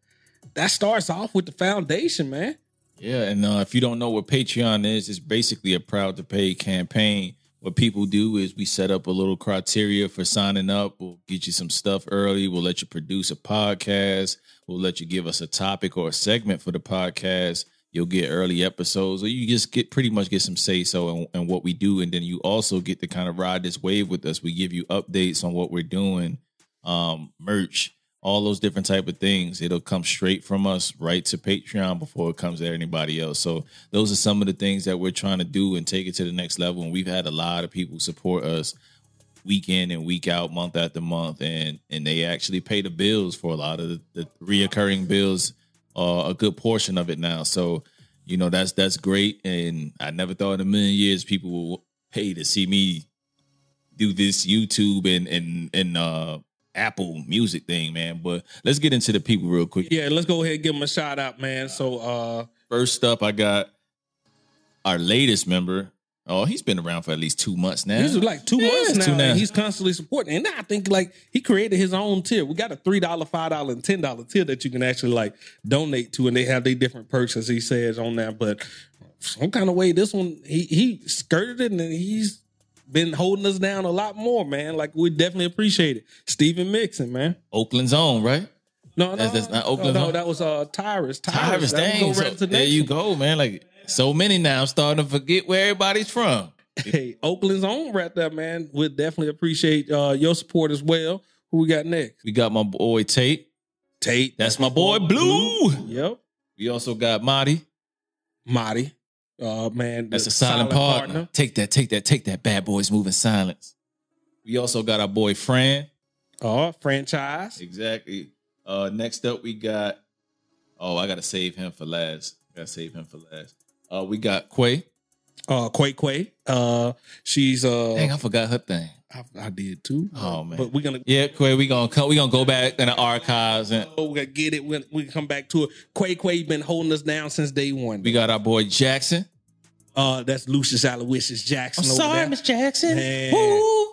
That starts off with the foundation, man. Yeah, and uh, if you don't know what Patreon is, it's basically a proud to pay campaign. What people do is we set up a little criteria for signing up. We'll get you some stuff early. We'll let you produce a podcast. We'll let you give us a topic or a segment for the podcast. You'll get early episodes, or you just get pretty much get some say so and, what we do, and then you also get to kind of ride this wave with us. We give you updates on what we're doing, um, merch, all those different type of things. It'll come straight from us right to Patreon before it comes to anybody else. So those are some of the things that we're trying to do and take it to the next level. And we've had a lot of people support us week in and week out, month after month, and and they actually pay the bills for a lot of the, the reoccurring bills, uh, a good portion of it now. So you know that's that's great, and I never thought in a million years people will pay to see me do this YouTube and and and uh Apple Music thing, man. But let's get into the people real quick. Yeah, let's go ahead and give them a shout out, man. So, uh, First up, I got our latest member. Oh, he's been around for at least two months now. He's like two Yeah, months now. two now. he's constantly supporting. And I think like he created his own tier. We got a three dollar, five dollar, and ten dollar tier that you can actually like donate to, and they have their different perks as he says on that. But some kind of way, this one he he skirted it, and he's been holding us down a lot more, man. Like we definitely appreciate it. Stephen Mixon, man. Oakland's own, right? No, no, That's- that's not no, Oakland, No, huh? that was uh Tyrus. Tyrus, That dang. So, right there you go, man. Like so many now, I'm starting to forget where everybody's from. Hey, Oakland's own right there, man. We'd definitely appreciate uh, your support as well. Who we got next? We got my boy Tate. Tate. That's my boy Blue. Yep. We also got Marty. Marty. Uh man. That's a silent, partner. Take that, take that, take that. Bad boys moving silence. We also got our boy Fran. Uh franchise. Exactly. Uh next up we got oh, I gotta save him for last. Gotta save him for last. Uh we got Quay. Uh Quay Quay. Uh she's uh Dang, I forgot her thing. I, I did too. Oh, man. But we're gonna Yeah, Quay, we gonna come we gonna go back in the archives and oh, we gotta get it. We we come back to it. Quay Quay been holding us down since day one. we got our boy Jackson. uh that's Lucius Aloysius Jackson. over there. Jackson. Man. Woo.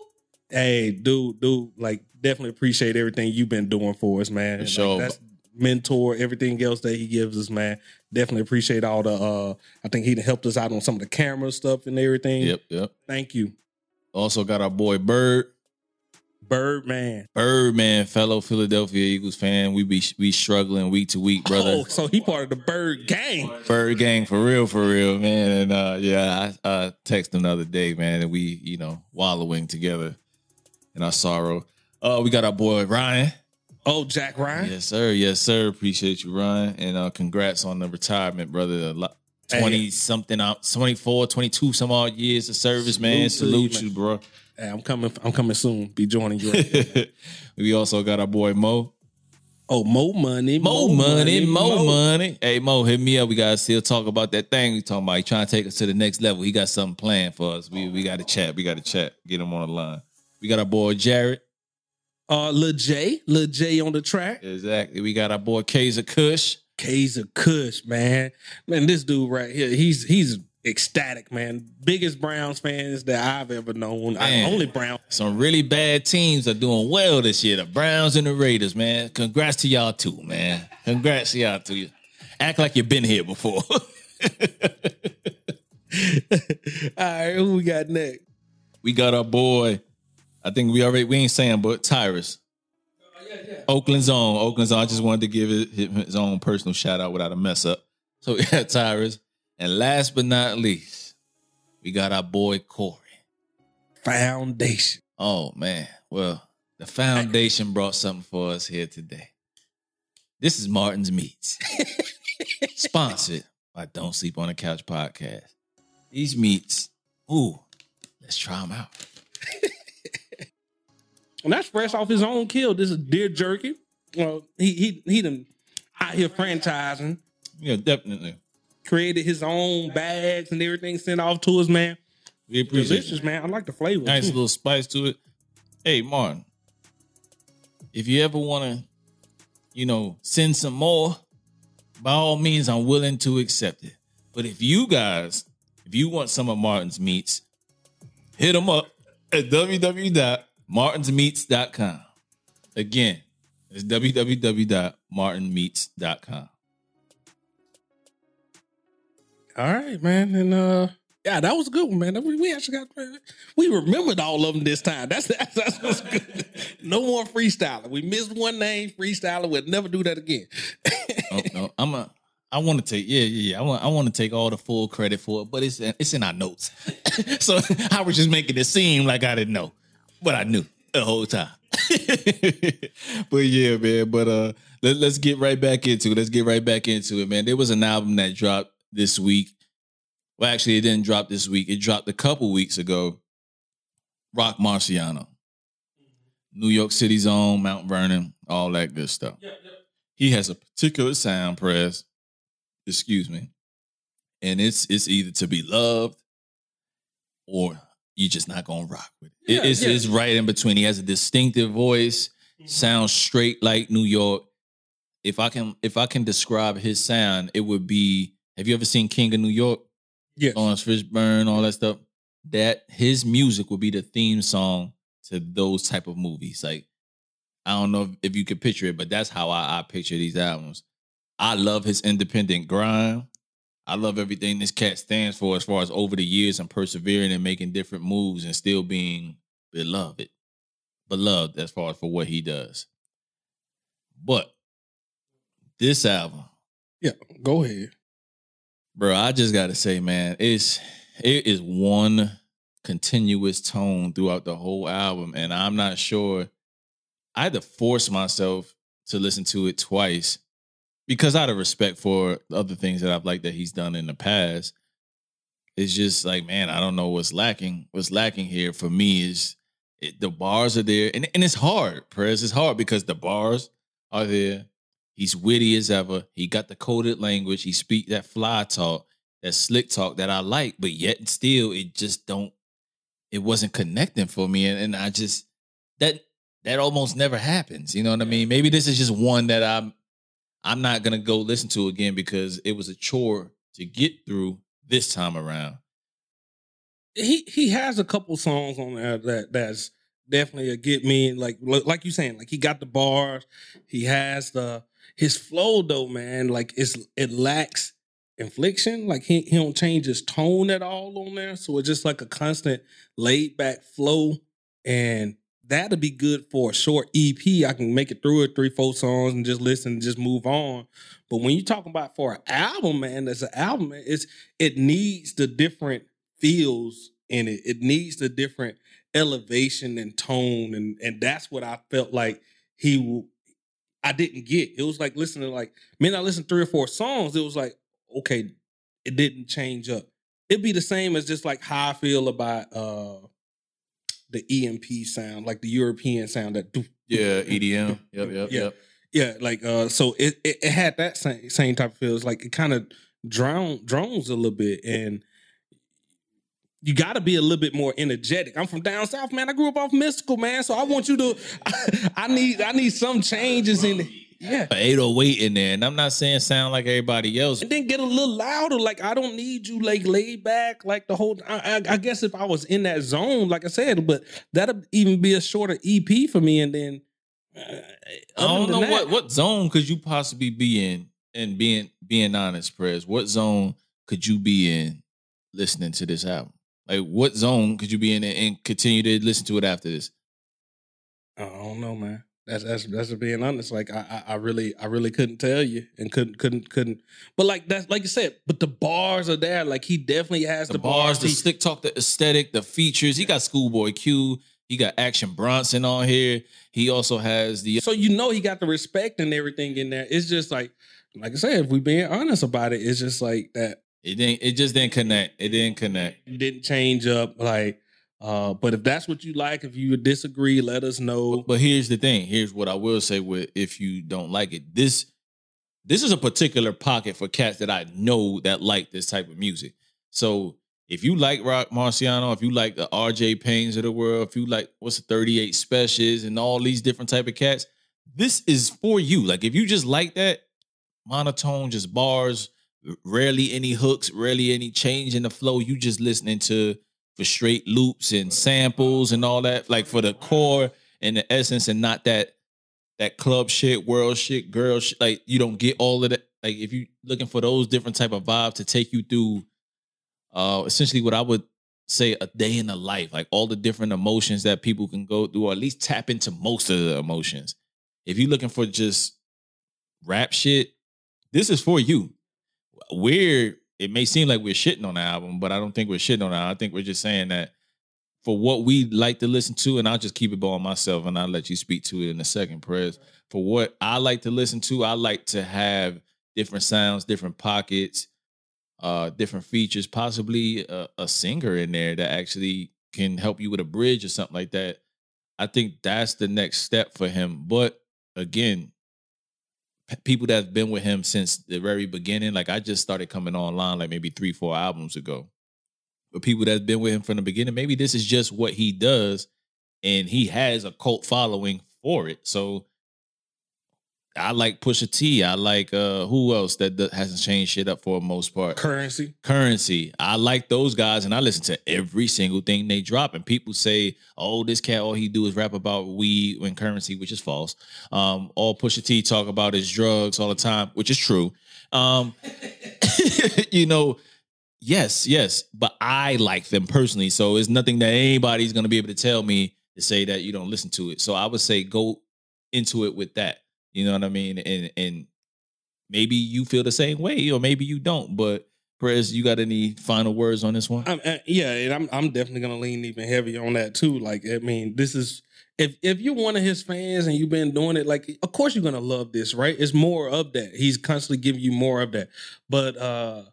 Hey, dude, dude, like definitely appreciate everything you've been doing for us, man. For Like, sure. that's mentor, everything else that he gives us, man. Definitely appreciate all the uh I think he helped us out on some of the camera stuff and everything. Yep, yep. Thank you. Also got our boy Bird. Birdman. Birdman, fellow Philadelphia Eagles fan. We be we struggling week to week, brother. Oh, so he part of the Bird gang. Bird gang for real, for real, man. And uh, yeah, I uh, texted him the other day, man, and we, you know, wallowing together in our sorrow. Uh, we got our boy Ryan. Oh, Jack Ryan. Yes, sir. Yes, sir. Appreciate you, Ryan. And uh, congrats on the retirement, brother. A lot, 20 Hey. something out, 24, 22 some odd years of service, man. Salute to Salute you, bro. Hey, I'm coming. I'm coming soon. Be joining you. we also got our boy Mo. oh, Mo money, Mo money, Mo money. Hey Mo, hit me up. We gotta still talk about that thing we talking about. He trying to take us to the next level. He got something planned for us. We we got to chat. We got to chat. Get him on the line. We got our boy Jared. Uh, Lil J, Lil J on the track. Exactly. We got our boy Kaiser Kush. Kaiser Kush, man. Man, this dude right here, he's he's ecstatic, man. Biggest Browns fans that I've ever known. I, Man. only Brown. Some really bad teams are doing well this year. The Browns and the Raiders, man. Congrats to y'all too, man. Congrats to y'all too. Act like you've been here before. All right, who we got next? we got our boy. I think we already we ain't saying, but Tyrus. Oakland's own. Oakland's own. I just wanted to give it his own personal shout out without a mess up. So we got Tyrus. And last but not least, we got our boy Corey. Foundation. Oh man. Well, the foundation brought something for us here today. This is Martin's Meats. Sponsored by Don't Sleep on the Couch podcast. These meats, ooh, let's try them out. And that's fresh off his own kill. This is deer jerky. Well, he he he done out here franchising, Yeah, definitely. created his own bags and everything, sent off to us, man. We appreciate Delicious, it. man. I like the flavor. Nice too. little spice to it. Hey, Martin, if you ever want to, you know, send some more, by all means, I'm willing to accept it. But if you guys, if you want some of Martin's meats, hit him up at www.martinsmeats.com. Again, it's www.martinmeats.com. All right, man. And uh yeah, that was a good one, man. We, we actually got we remembered all of them this time. That's that's, that's what's good. No more freestyling. We missed one name, freestyling. We'll never do that again. Oh, no, I'm a. I want to take, yeah, yeah, yeah. I want, I want to take all the full credit for it, but it's, it's in our notes. so I was just making it seem like I didn't know, but I knew the whole time. but yeah, man. But uh, let, let's get right back into it. Let's get right back into it, man. There was an album that dropped this week. Well, actually, it didn't drop this week. It dropped a couple weeks ago. Roc Marciano, New York City's own, Mount Vernon, all that good stuff he has a particular sound press excuse me and it's it's either to be loved or you're just not gonna rock with it, Yeah, it's, yeah. it's right in between he has a distinctive voice mm-hmm. sounds straight like new york if i can if i can describe his sound it would be have you ever seen king of new york Yes. Laurence Fishburne, all that stuff. That his music would be the theme song to those type of movies. Like, I don't know if, if you could picture it, but that's how I, I picture these albums. I love his independent grind. I love everything this cat stands for as far as over the years and persevering and making different moves and still being beloved. Beloved as far as for what he does. But this album, Yeah. Go ahead. Bro, I just gotta say, man, it's it is one continuous tone throughout the whole album, and I'm not sure. I had to force myself to listen to it twice because out of respect for other things that I've liked that he's done in the past. It's just like, man, I don't know what's lacking. What's lacking here for me is it, the bars are there, and, and it's hard, Prez. It's hard because the bars are there. He's witty as ever. He got the coded language. He speak that fly talk, that slick talk that I like, but yet still it just don't. It wasn't connecting for me, and, and I just that that almost never happens. You know what I mean? Maybe this is just one that I'm I'm not gonna go listen to it again because it was a chore to get through this time around. he he has a couple songs on there that that's definitely a get me like like you saying like he got the bars he has the his flow though man like it's it lacks infliction like he, he don't change his tone at all on there so it's just like a constant laid back flow and that'll be good for a short EP. I can make it through it, three, four songs, and just listen and just move on. But when you're talking about for an album, man, as an album, it's it needs the different feels in it. It needs the different elevation and tone, and and that's what I felt like he. I didn't get. It was like listening like man, I listened three or four songs. It was like okay, it didn't change up. It'd be the same as just like how I feel about uh the EMP sound, like the European sound that yeah, EDM. Yep, yep, yeah. yep. Yeah, like uh so it it, it had that same same type of feels. Like it kind of drown drones a little bit and you got to be a little bit more energetic. I'm from down south, man. I grew up off Mystikal, man. So I want you to. I need. I need some changes in. Yeah. 808 in there. And I'm not saying sound like everybody else. And then get a little louder. Like, I don't need you like laid back like the whole I, I, I guess if I was in that zone, like I said, but that'd even be a shorter EP for me. And then uh, I don't know than what what zone could you possibly be in and being being honest, Prez. What zone could you be in listening to this album? Like what zone could you be in and continue to listen to it after this? I don't know, man. That's that's that's being honest. Like I, I I really I really couldn't tell you and couldn't couldn't couldn't. But like that's like you said. But the bars are there. Like he definitely has The, the, bars, the He- slick talk, the aesthetic, the features. He got Schoolboy Q. He got Action Bronson on here. He also has the So you know he got the respect and everything in there. It's just like, like I said, if we being honest about it, it's just like that it didn't it just didn't connect. It didn't connect. it didn't change up. Like, uh, but if that's what you like, if you disagree, let us know. But here's the thing. Here's what I will say with if you don't like it. This this is a particular pocket for cats that I know that like this type of music. So if you like Roc Marciano, if you like the RJ Paynes of the world, if you like what's the 38 specials and all these different type of cats, this is for you. Like if you just like that monotone, just bars, rarely any hooks, rarely any change in the flow, you just listening to for straight loops and samples and all that, like for the core and the essence and not that that club shit, world shit, girl shit. Like you don't get all of that. Like if you're looking for those different type of vibes to take you through uh essentially what I would say a day in the life, like all the different emotions that people can go through, or at least tap into most of the emotions. If you're looking for just rap shit, this is for you. We're it may seem like we're shitting on the album, but I don't think we're shitting on it. I think we're just saying that for what we like to listen to, and I'll just keep it by myself and I'll let you speak to it in a second, Prez. For what I like to listen to, I like to have different sounds, different pockets, uh, different features, possibly a, a singer in there that actually can help you with a bridge or something like that. I think that's the next step for him. But again, people that have been with him since the very beginning, like I just started coming online like maybe three, four albums ago. But people that's been with him from the beginning, maybe this is just what he does, and he has a cult following for it. So I like Pusha T. I like uh who else that d- hasn't changed shit up for the most part. Curren$y. Curren$y. I like those guys, and I listen to every single thing they drop. And people say, "Oh, this cat, all he do is rap about weed and currency," which is false. Um, all Pusha T talk about is drugs all the time, which is true. Um, you know, yes, yes, but I like them personally, so it's nothing that anybody's gonna be able to tell me to say that you don't listen to it. So I would say go into it with that. You know what I mean? And and maybe you feel the same way, or maybe you don't. But Prez, you got any final words on this one? I'm, uh, yeah, and I'm I'm definitely gonna lean even heavier on that too. Like, I mean, this is if if you're one of his fans and you've been doing it, like, of course you're gonna love this, right? It's more of that. He's constantly giving you more of that. But uh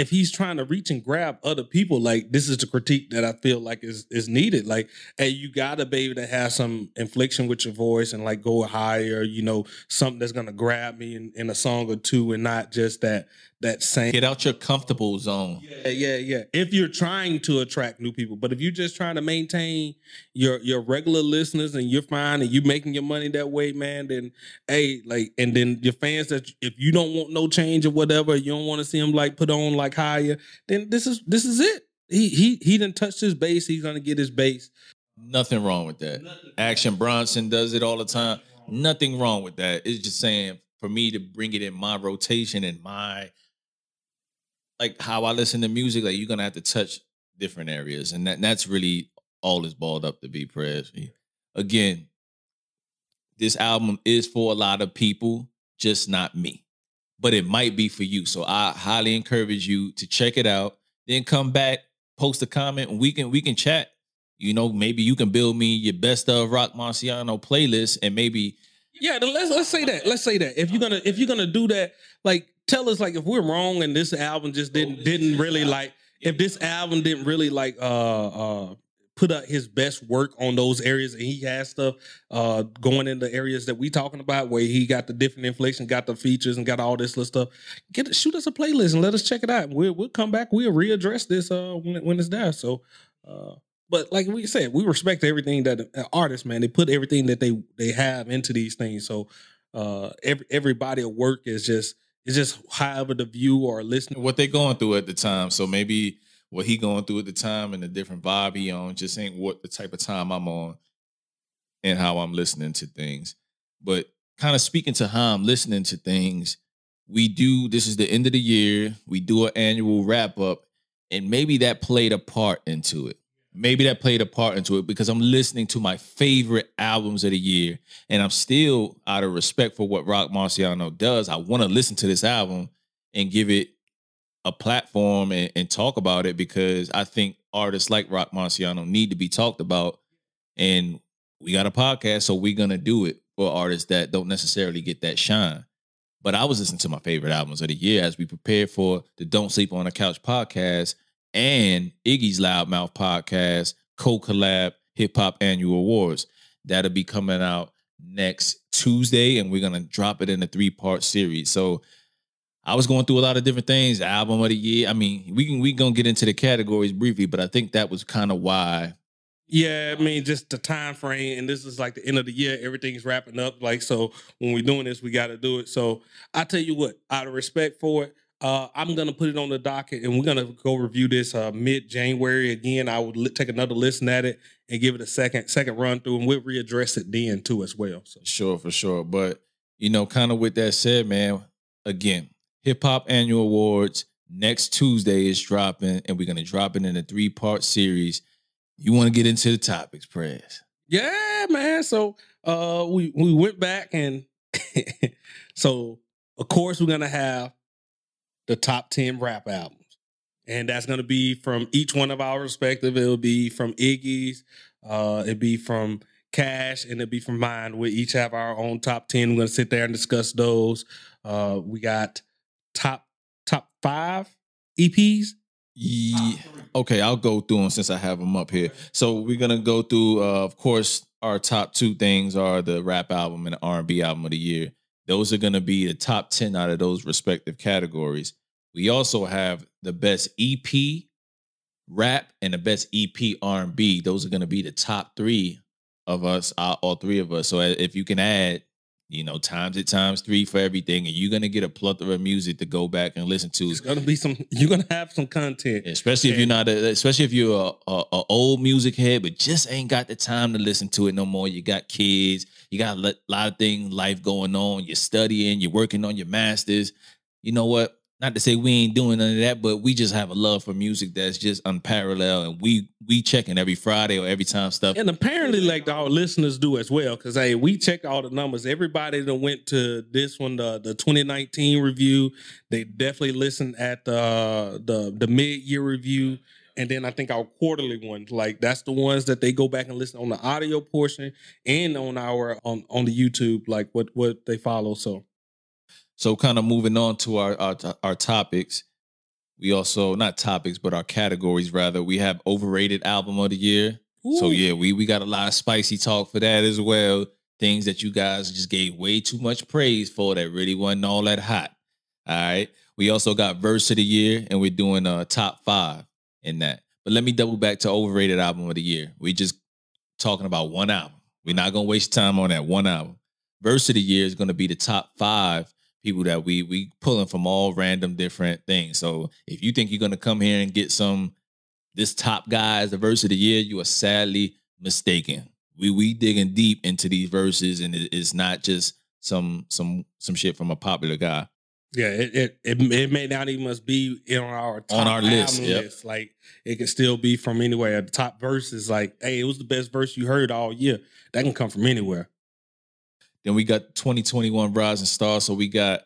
if he's trying to reach and grab other people, like this is the critique that I feel like is is needed. Like, hey, you gotta be able to have some inflection with your voice and like go higher, you know, something that's gonna grab me in, in a song or two and not just that that same Get out your comfortable zone. yeah, yeah, yeah. If you're trying to attract new people, but if you're just trying to maintain your your regular listeners and you're fine and you're making your money that way, man, then hey, like, and then your fans that if you don't want no change or whatever, you don't want to see them like put on like higher, then this is this is it. He he he didn't touch his base. He's gonna get his base. Nothing wrong with that. Action Bronson does it all the time. Nothing wrong with that. It's just saying for me to bring it in my rotation and my like how I listen to music, like you're gonna have to touch different areas. And that that's really all it's balled up to be, Prez. again, this album is for a lot of people, just not me. But it might be for you. So I highly encourage you to check it out. Then come back, post a comment, and we can we can chat. You know, maybe you can build me your best of Roc Marciano playlist, and maybe Yeah, let's let's say that. Let's say that. If you're gonna if you're gonna do that, like tell us like if we're wrong and this album just didn't didn't really like if this album didn't really like uh uh put up his best work on those areas and he has stuff uh going in the areas that we talking about where he got the different inflation, got the features and got all this little stuff. Get shoot us a playlist and let us check it out. We'll we'll come back, we'll readdress this uh when, when it's there. So uh but like we said, we respect everything that uh, artists, man, they put everything that they they have into these things. So uh every every body of work is just it's just however the view or listening. what they're going through at the time. So maybe what he going through at the time and the different vibe he on just ain't what the type of time I'm on and how I'm listening to things. But kind of speaking to how I'm listening to things, we do this is the end of the year. We do an annual wrap up, and maybe that played a part into it. Maybe that played a part into it because I'm listening to my favorite albums of the year, and I'm still out of respect for what Roc Marciano does. I want to listen to this album and give it a platform and, and talk about it because I think artists like Roc Marciano need to be talked about. And we got a podcast, so we're gonna do it for artists that don't necessarily get that shine. But I was listening to my favorite albums of the year as we prepare for the Don't Sleep on the Couch podcast and Iggy's Loudmouth podcast, co-collab Hip Hop Annual Awards. That'll be coming out next Tuesday, and we're gonna drop it in a three-part series. So I was going through a lot of different things. Album of the year. I mean, we can we gonna get into the categories briefly, but I think that was kind of why. Yeah, I mean, just the time frame, and this is like the end of the year. Everything's wrapping up. Like, so when we're doing this, we got to do it. So I tell you what, out of respect for it, uh, I'm gonna put it on the docket, and we're gonna go review this uh, mid January again. I would li- take another listen at it and give it a second second run through, and we'll readdress it then too as well. So Sure, for sure. But you know, kind of with that said, man, again, Hip Hop Annual Awards next Tuesday is dropping, and we're gonna drop it in a three part series. You want to get into the topics, Prez? Yeah, man. So uh we we went back and so of course we're gonna have the top 10 rap albums. And that's gonna be from each one of our respective. It'll be from Iggy's, uh, it'll be from Cash, and it'll be from mine. We each have our own top 10. We're gonna sit there and discuss those. Uh we got top top five EPs. Yeah. Okay, I'll go through them since I have them up here. So we're gonna go through. Uh, of course, our top two things are the rap album and the R and B album of the year. Those are gonna be the top ten out of those respective categories. We also have the best EP rap and the best EP R and B. Those are gonna be the top three of us, uh, all three of us. So uh, if you can add, you know, times it times three for everything, and you're gonna get a plethora of music to go back and listen to. It's gonna be some you're gonna have some content. Especially if you're not, a, especially if you're a, a, a old music head, but just ain't got the time to listen to it no more. You got kids, you got a lot of things, life going on. You're studying, you're working on your masters. You know what? Not to say we ain't doing none of that, but we just have a love for music that's just unparalleled, and we we checking every Friday or every time stuff. And apparently, like our listeners do as well, because hey, we check all the numbers. Everybody that went to this one, the the 2019 review, they definitely listened at the the the mid year review, and then I think our quarterly ones, like that's the ones that they go back and listen on the audio portion and on our on on the YouTube, like what what they follow. So So, kind of moving on to our, our our topics. We also not topics, but our categories rather. We have overrated album of the year. So yeah, we we got a lot of spicy talk for that as well. Things that you guys just gave way too much praise for that really wasn't all that hot. All right. We also got verse of the year, and we're doing a top five in that. But let me double back to overrated album of the year. We just talking about one album. We're not gonna waste time on that one album. Verse of the year is gonna be the top five people that we we pulling from all random different things. So if you think you're gonna come here and get some this top guys the verse of the year, you are sadly mistaken. We we digging deep into these verses, and it- it's not just some some some shit from a popular guy. Yeah, it it, it it may not even must be in our On our list, yep. list. Like it can still be from anywhere. The top verse is like, hey, it was the best verse you heard all year. That can come from anywhere. Then we got 2021 Rising Stars. So we got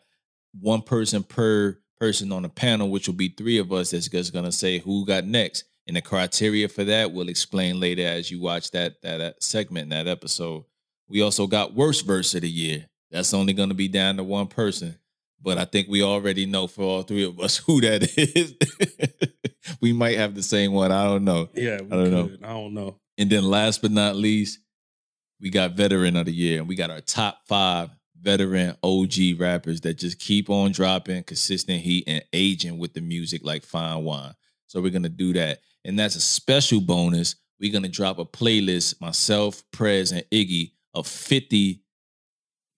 one person per person on the panel, which will be three of us that's just gonna say who got next. And the criteria for that we'll explain later as you watch that that, that segment, that episode. We also got worst verse of the year. That's only gonna be down to one person. But I think we already know for all three of us who that is. we might have the same one. I don't know. Yeah, we I don't know. I don't know. And then last but not least, we got veteran of the year. And we got our top five veteran OG rappers that just keep on dropping consistent heat and aging with the music like fine wine. So we're gonna do that. And that's a special bonus. We're gonna drop a playlist, myself, Prez, and Iggy, of 50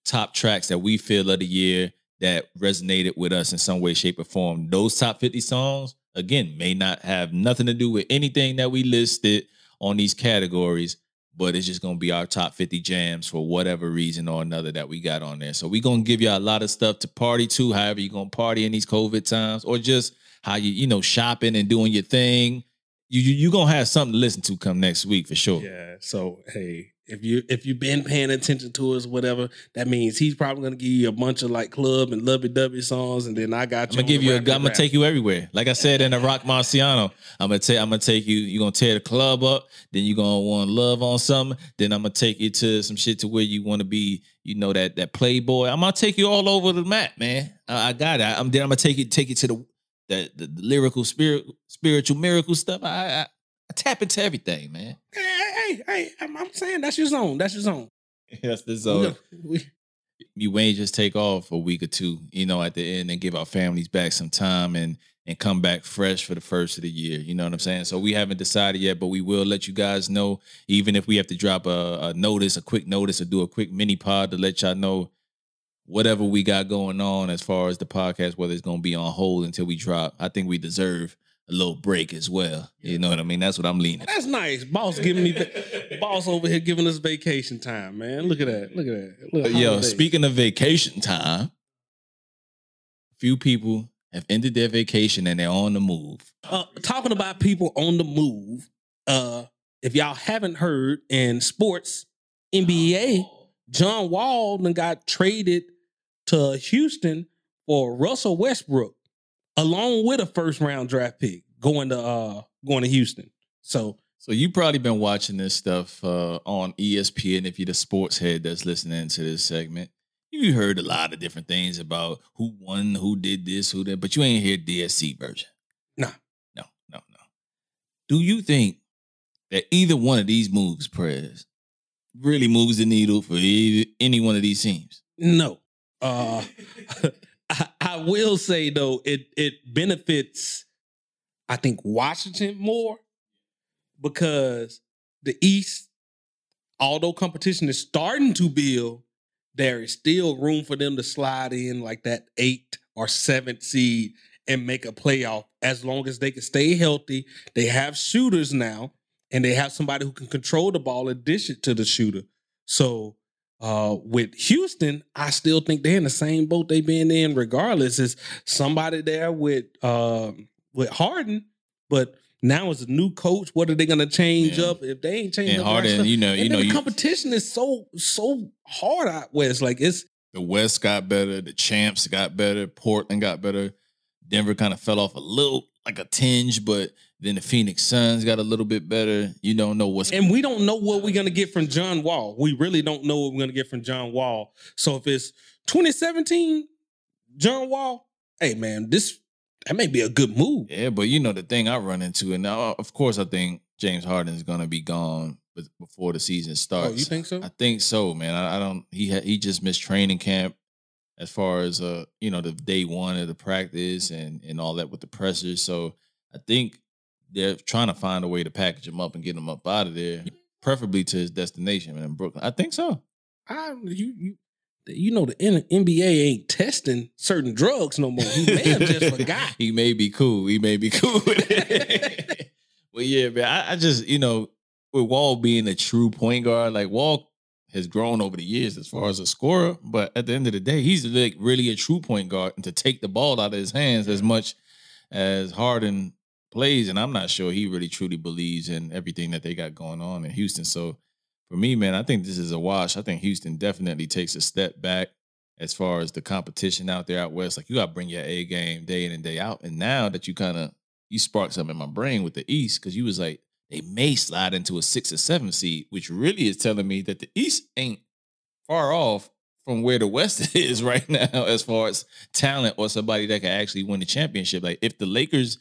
top tracks that we feel of the year that resonated with us in some way, shape, or form. Those top 50 songs, again, may not have nothing to do with anything that we listed on these categories, but it's just gonna be our top 50 jams for whatever reason or another that we got on there. So we gonna give you a lot of stuff to party to, however you're gonna party in these COVID times, or just how you, you know, shopping and doing your thing. You you, you gonna have something to listen to come next week for sure. Yeah. So hey, if you if you've been paying attention to us, whatever, that means he's probably gonna give you a bunch of like club and lovey dovey songs, and then I got I'm you. gonna give you a. I'm gonna take you everywhere. Like I said in the Roc Marciano, I'm gonna take. I'm gonna take you. You're gonna tear the club up. Then you're gonna want love on something. Then I'm gonna take you to some shit to where you want to be. You know that that playboy. I'm gonna take you all over the map, man. I, I got it. I'm then. I'm gonna take you take you to the the, the, the lyrical spirit spiritual miracle stuff. I, I I tap into everything, man. Hey, hey, hey, hey, I'm, I'm saying that's your zone. That's your zone. Yes, this We uh, we- you may just take off a week or two, you know, at the end and give our families back some time and and come back fresh for the first of the year. You know what I'm saying? So we haven't decided yet, but we will let you guys know, even if we have to drop a, a notice, a quick notice, or do a quick mini pod to let y'all know whatever we got going on as far as the podcast, whether it's gonna be on hold until we drop. I think we deserve a little break as well. You know what I mean? That's what I'm leaning. that's nice. Boss giving me va- boss over here giving us vacation time, man. Look at that. Look at that. Look, Yo, holiday. speaking of vacation time, few people have ended their vacation and they're on the move. uh, talking about people on the move. Uh, if y'all haven't heard in sports, NBA, John Wall got traded to Houston for Russell Westbrook, along with a first round draft pick going to uh going to Houston. So So you probably been watching this stuff uh, on ESPN if you're the sports head that's listening to this segment. You heard a lot of different things about who won, who did this, who did, but you ain't hear DSC version. Nah. No, no, no. Do you think that either one of these moves, Prez, really moves the needle for either, any one of these teams? no. Uh I, I will say though, it it benefits I think Washington more because the East, although competition is starting to build, there is still room for them to slide in like that eight or seventh seed and make a playoff as long as they can stay healthy. They have shooters now, and they have somebody who can control the ball it to the shooter. So uh, with Houston, I still think they're in the same boat they've been in, regardless. Is somebody there with um with Harden, but now as a new coach, what are they going to change Yeah. up if they ain't changing And up Harden, you know, And you know, the you, competition is so so hard out west. Like it's the West got better, the champs got better, Portland got better. Denver kind of fell off a little, like a tinge, but then the Phoenix Suns got a little bit better. You don't know what's and we don't know what we're gonna get from John Wall. We really don't know what we're gonna get from John Wall. So if it's 2017, John Wall, hey man, this that may be a good move. Yeah, but you know the thing I run into, and now of course I think James Harden is going to be gone before the season starts. Oh, you think so? I think so, man. I, I don't. He ha, he just missed training camp as far as uh you know the day one of the practice and and all that with the pressures. So I think they're trying to find a way to package him up and get him up out of there, preferably to his destination in Brooklyn. I think so. I you you you know the N- NBA ain't testing certain drugs no more. He may have just forgot. he may be cool. He may be cool but yeah, man, I, I just, you know, with Wall being a true point guard, like Wall has grown over the years as far as a scorer. But at the end of the day, he's like really a true point guard and to take the ball out of his hands as much as Harden plays. And I'm not sure he really truly believes in everything that they got going on in Houston. So for me, man, I think this is a wash. I think Houston definitely takes a step back as far as the competition out there out west. Like you got to bring your A game day in and day out. And now that you kind of you sparked something in my brain with the East because you was like they may slide into a six or seven seed, which really is telling me that the East ain't far off from where the West is right now as far as talent or somebody that can actually win the championship. Like if the Lakers,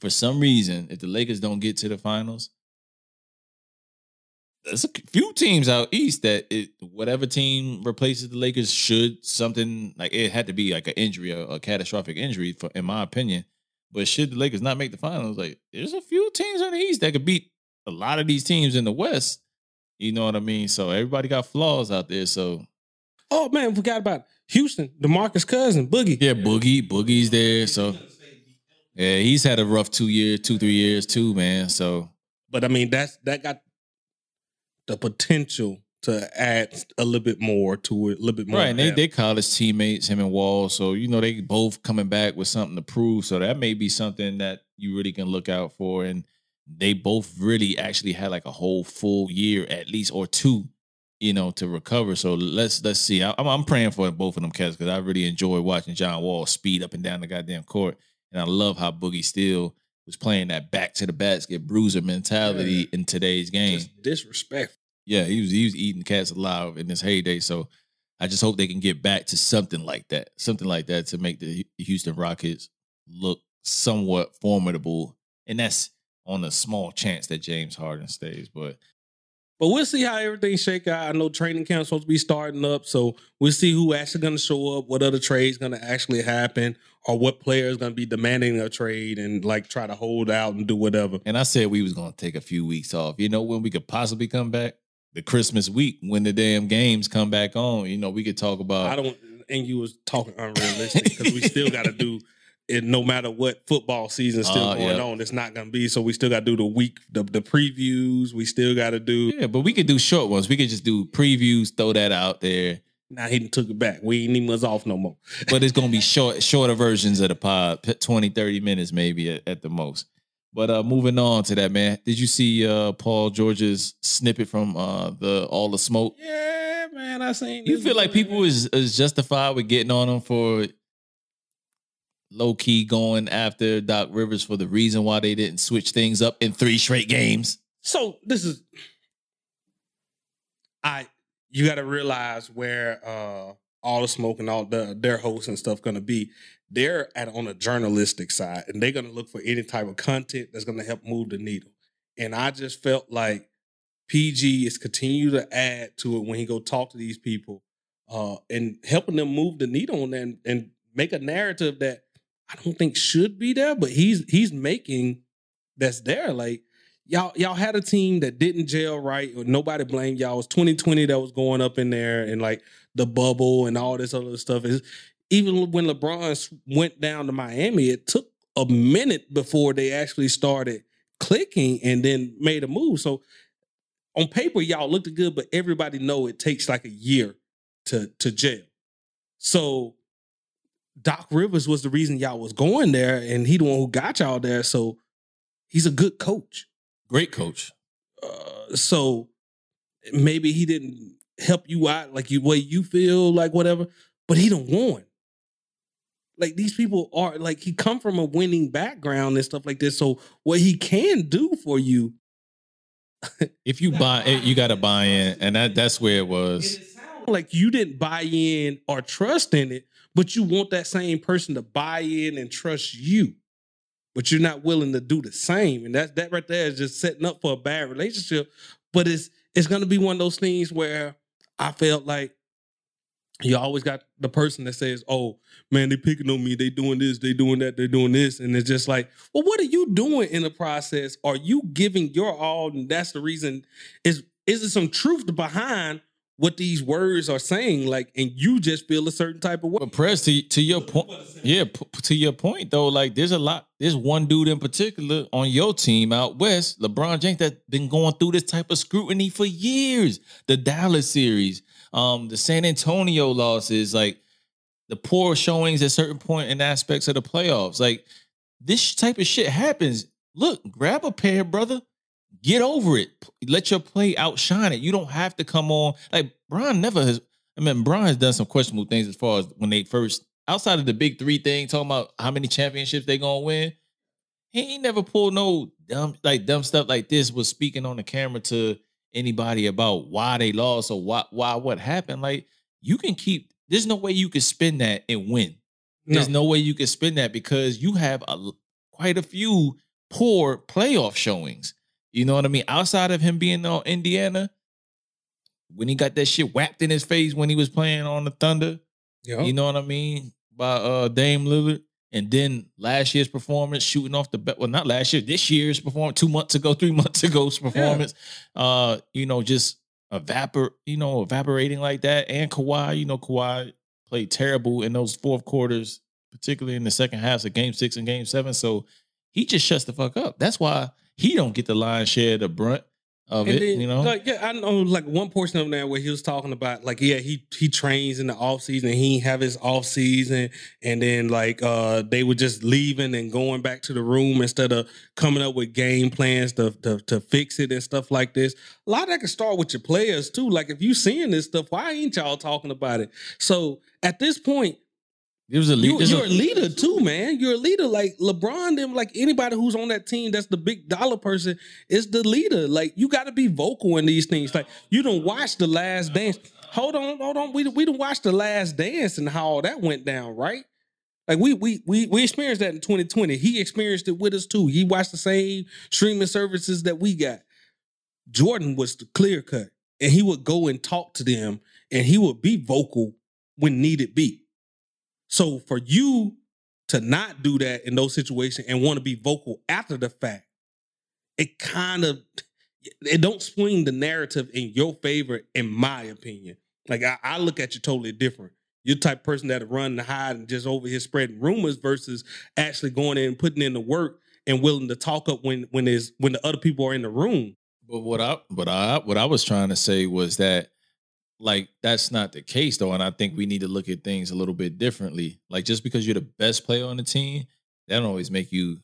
for some reason, if the Lakers don't get to the finals, there's a few teams out east that it whatever team replaces the Lakers should something like it had to be like an injury, a, a catastrophic injury, for in my opinion. But should the Lakers not make the finals, like there's a few teams in the East that could beat a lot of these teams in the West. You know what I mean? So everybody got flaws out there. So oh man, forgot about Houston, DeMarcus Cousin, Boogie. Yeah, Boogie, Boogie's there. So yeah, he's had a rough two years, two three years too, man. So, but I mean that's that got the potential to add a little bit more to it, a little bit more. Right, and they they college teammates, him and Wall. So you know they both coming back with something to prove. So that may be something that you really can look out for. And they both really actually had like a whole full year at least or two, you know, to recover. So let's let's see. I, am I'm praying for both of them cats because I really enjoy watching John Wall speed up and down the goddamn court, and I love how Boogie still was playing that back to the basket bruiser mentality yeah. in today's game. Just disrespect yeah, he was he was eating cats alive in his heyday. So I just hope they can get back to something like that, something like that to make the Houston Rockets look somewhat formidable. And that's on a small chance that James Harden stays. But but we'll see how everything shake out. I know training camp's supposed to be starting up, so we'll see who actually going to show up, what other trades going to actually happen, or what players going to be demanding a trade and like try to hold out and do whatever. And I said we was going to take a few weeks off. You know when we could possibly come back? the Christmas week when the damn games come back on. You know, we could talk about. I don't. And you was talking unrealistic because we still got to do it. No matter what football season still uh, going yeah. on, it's not going to be. So we still got to do the week, the, the previews. We still got to do. Yeah, but we could do short ones. We could just do previews. Throw that out there. Now he took it back. We ain't even was off no more. but it's gonna be short, shorter versions of the pod, 20, 30 minutes maybe at, at the most. But uh, moving on to that, man. Did you see uh, Paul George's snippet from uh, the All the Smoke? Yeah, man. I seen. You feel like people is, is justified with getting on him for low key going after Doc Rivers for the reason why they didn't switch things up in three straight games. So this is, I you got to realize where uh all the smoke and all the their hosts and stuff going to be they're at on a journalistic side and they're going to look for any type of content that's going to help move the needle. And I just felt like PG is continue to add to it when he go talk to these people uh, and helping them move the needle and, and and make a narrative that I don't think should be there, but he's he's making that's there. Like y'all y'all had a team that didn't jail right, or nobody blamed y'all. It was 2020 that was going up in there, and like the bubble and all this other stuff. Is even when LeBron went down to Miami, it took a minute before they actually started clicking and then made a move. So on paper, y'all looked good, but everybody know it takes like a year to to jail. So Doc Rivers was the reason y'all was going there, and he the one who got y'all there. So he's a good coach, great coach. Uh, so maybe he didn't help you out like you way you feel like whatever, but he don't won like these people are like he come from a winning background and stuff like this. So what he can do for you, if you buy, it, you got to buy in, and that that's where it was. like you didn't buy in or trust in it, but you want that same person to buy in and trust you, but you're not willing to do the same, and that that right there is just setting up for a bad relationship. But it's it's gonna be one of those things where I felt like you always got the person that says, "Oh man, they picking on me. They doing this. They doing that. They're doing this," and it's just like, well, what are you doing in the process? Are you giving your all? And that's the reason. Is is there some truth behind what these words are saying, like, and you just feel a certain type of way. But press to to your point, yeah, p- to your point though, like there's a lot. There's one dude in particular on your team out west, LeBron James, that's been going through this type of scrutiny for years. The Dallas series, um, the San Antonio losses, like the poor showings at certain point in aspects of the playoffs, like this type of shit happens. Look, grab a pair, brother. Get over it. Let your play outshine it. You don't have to come on. Like Bron never has. I mean, Bron has done some questionable things as far as when they first outside of the big three thing, talking about how many championships they gonna win. He ain't never pulled no dumb like dumb stuff like this. Was speaking on the camera to anybody about why they lost or why why what happened. Like you can keep. There's no way you can spin that and win. There's no way you can spin that because you have a quite a few poor playoff showings. You know what I mean? Outside of him being on Indiana, when he got that shit whacked in his face when he was playing on the Thunder, Yeah. you know what I mean? By uh Dame Lillard. And then last year's performance, shooting off the bet. Well, not last year, this year's performance, two months ago, three months ago's performance. Uh, you know, just evapor, you know, evaporating like that. And Kawhi, you know, Kawhi played terrible in those fourth quarters, particularly in the second halves of game six and game seven. So he just shuts the fuck up. That's why he don't get the lion's share of the brunt of And it. then, you know, like, yeah, I know like one portion of that where he was talking about like, yeah, he he trains in the off season, he have his off season, and then like uh they were just leaving and going back to the room instead of coming up with game plans to to, to fix it and stuff like this. A lot of that can start with your players too. Like if you seeing this stuff, why ain't y'all talking about it? So at this point, it was a lead. you, you're a leader too, man. You're a leader. Like LeBron, them, like anybody who's on that team that's the big dollar person is the leader. Like you got to be vocal in these things. Like you don't watch the last dance. Hold on, hold on. We we don't watch the last dance and how all that went down, right? Like we we we we experienced that in 2020. He experienced it with us too. He watched the same streaming services that we got. Jordan was the clear cut, and he would go and talk to them, and he would be vocal when needed be. So for you to not do that in those situations and want to be vocal after the fact, it kind of it don't swing the narrative in your favor, in my opinion. Like I, I look at you totally different. You're the type of person that run and hide and just over here spreading rumors versus actually going in and putting in the work and willing to talk up when when there's when the other people are in the room. But what I what I what I was trying to say was that like that's not the case though, and I think we need to look at things a little bit differently. Like just because you're the best player on the team, that don't always make you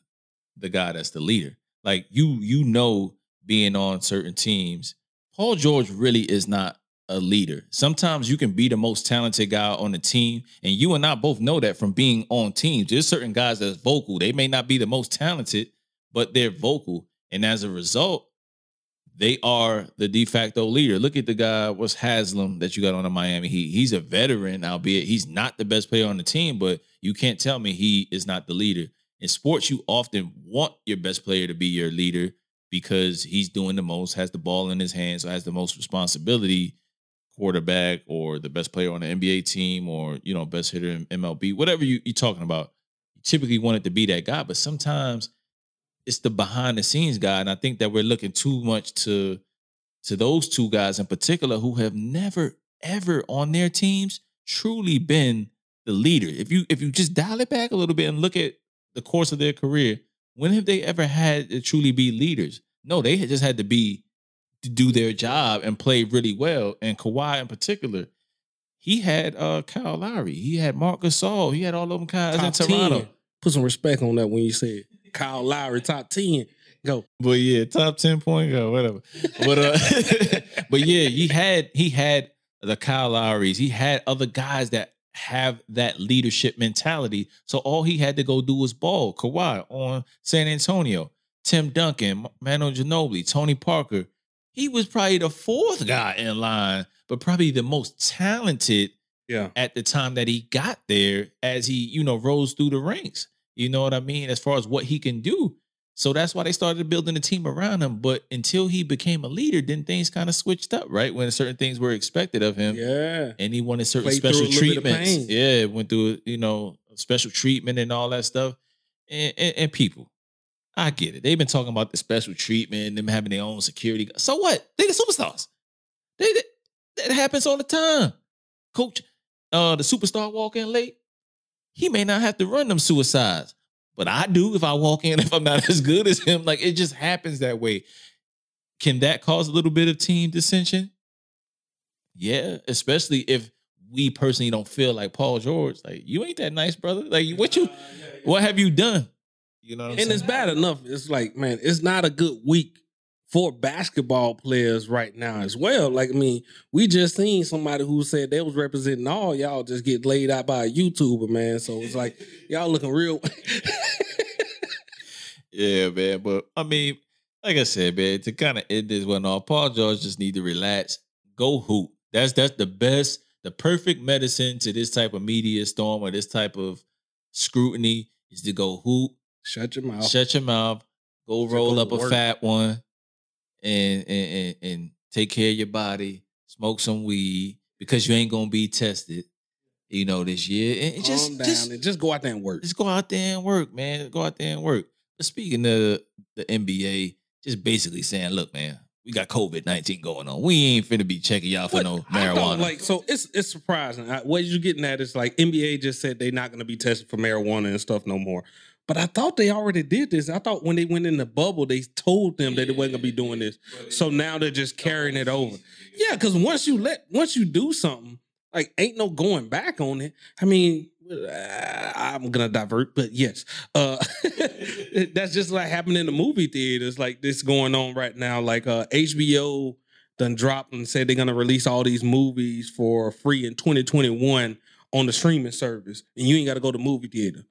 the guy that's the leader. Like you you know being on certain teams, Paul George really is not a leader. Sometimes you can be the most talented guy on the team, and you and I both know that from being on teams. There's certain guys that's vocal. They may not be the most talented, but they're vocal, and as a result, they are the de facto leader. Look at the guy, what's Haslem that you got on the Miami Heat. He's a veteran, albeit he's not the best player on the team, but you can't tell me he is not the leader. In sports, you often want your best player to be your leader because he's doing the most, has the ball in his hands, so has the most responsibility, quarterback or the best player on the NBA team or, you know, best hitter in MLB, whatever you, you're talking about. You typically want it to be that guy, but sometimes it's the behind the scenes guy. And I think that we're looking too much to to those two guys in particular who have never ever on their teams truly been the leader. If you if you just dial it back a little bit and look at the course of their career, when have they ever had to truly be leaders? No, they just had to be to do their job and play really well. And Kawhi in particular, he had uh Kyle Lowry, he had Marc Gasol, he had all of them guys in Toronto. 10. Put some respect on that when you said Kyle Lowry top 10. Go. But yeah, top ten point guard, whatever. But uh, but yeah, he had he had the Kyle Lowrys. He had other guys that have that leadership mentality. So all he had to go do was ball. Kawhi on San Antonio, Tim Duncan, Manu Ginobili, Tony Parker. He was probably the fourth guy in line, but probably the most talented Yeah. at the time that he got there as he, you know, rose through the ranks. You know what I mean? As far as what he can do. So that's why they started building a team around him. But until he became a leader, then things kind of switched up, right? When certain things were expected of him. Yeah. And he wanted certain Played special a little bit of treatments. Yeah, went through, you know, special treatment and all that stuff. And, and, and people, I get it. They've been talking about the special treatment, them having their own security. So what? They the superstars. They, they That happens all the time. Coach, uh, the superstar walk in late. He may not have to run them suicides, but I do if I walk in if I'm not as good as him. Like it just happens that way. Can that cause a little bit of team dissension? Yeah, especially if we personally don't feel like Paul George. Like you ain't that nice, brother. Like what you, what have you done? You know, and it's bad enough. It's like, man, it's not a good week for basketball players right now as well. Like, I mean, we just seen somebody who said they was representing all y'all just get laid out by a YouTuber, man. So it's like y'all looking real. yeah, man. But I mean, like I said, man, to kind of end this one off, Paul George just need to relax, go hoop. That's that's the best, the perfect medicine to this type of media storm or this type of scrutiny is to go hoop. Shut your mouth. Shut your mouth. Go roll up a work. fat one and, and and take care of your body. Smoke some weed because you ain't gonna be tested. You know this year, and just down just, and just go out there and work. Just go out there and work, man. Go out there and work. But speaking of the NBA, just basically saying, look, man, we got COVID nineteen going on. We ain't finna be checking y'all for but no marijuana. Like, so it's it's surprising. what you're getting at is like NBA just said they're not gonna be tested for marijuana and stuff no more. But I thought they already did this. I thought when they went in the bubble, they told them that they wasn't gonna be doing this. So now they're just carrying it over. Yeah, because once you let once you do something, like ain't no going back on it. I mean, uh, I'm gonna divert, but yes, uh, that's just like happening in the movie theaters. Like this going on right now. Like uh, HBO done dropped and said they're gonna release all these movies for free in 2021 on the streaming service, and you ain't got to go to movie theater.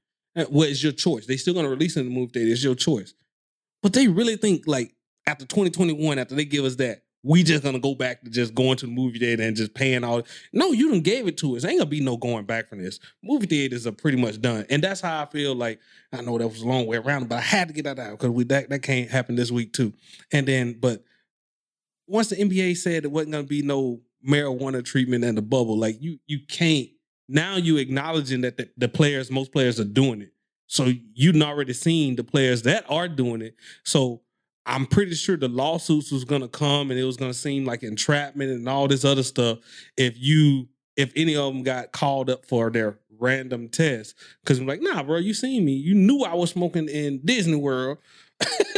Well, it's your choice. They still gonna release in the movie theater. It's your choice. But they really think like after 2021, after they give us that, we just gonna go back to just going to the movie theater and just paying all. No, you done gave it to us. Ain't gonna be no going back from this. Movie theaters are pretty much done, and that's how I feel. Like I know that was a long way around, but I had to get that out because we that that can't happen this week too. And then, but once the NBA said it wasn't gonna be no marijuana treatment in the bubble, like you you can't now you acknowledging that the, the players, most players are doing it. So you've already seen the players that are doing it. So I'm pretty sure the lawsuits was gonna come and it was gonna seem like entrapment and all this other stuff if you if any of them got called up for their random test. Cause I'm like, nah, bro, you seen me. You knew I was smoking in Disney World.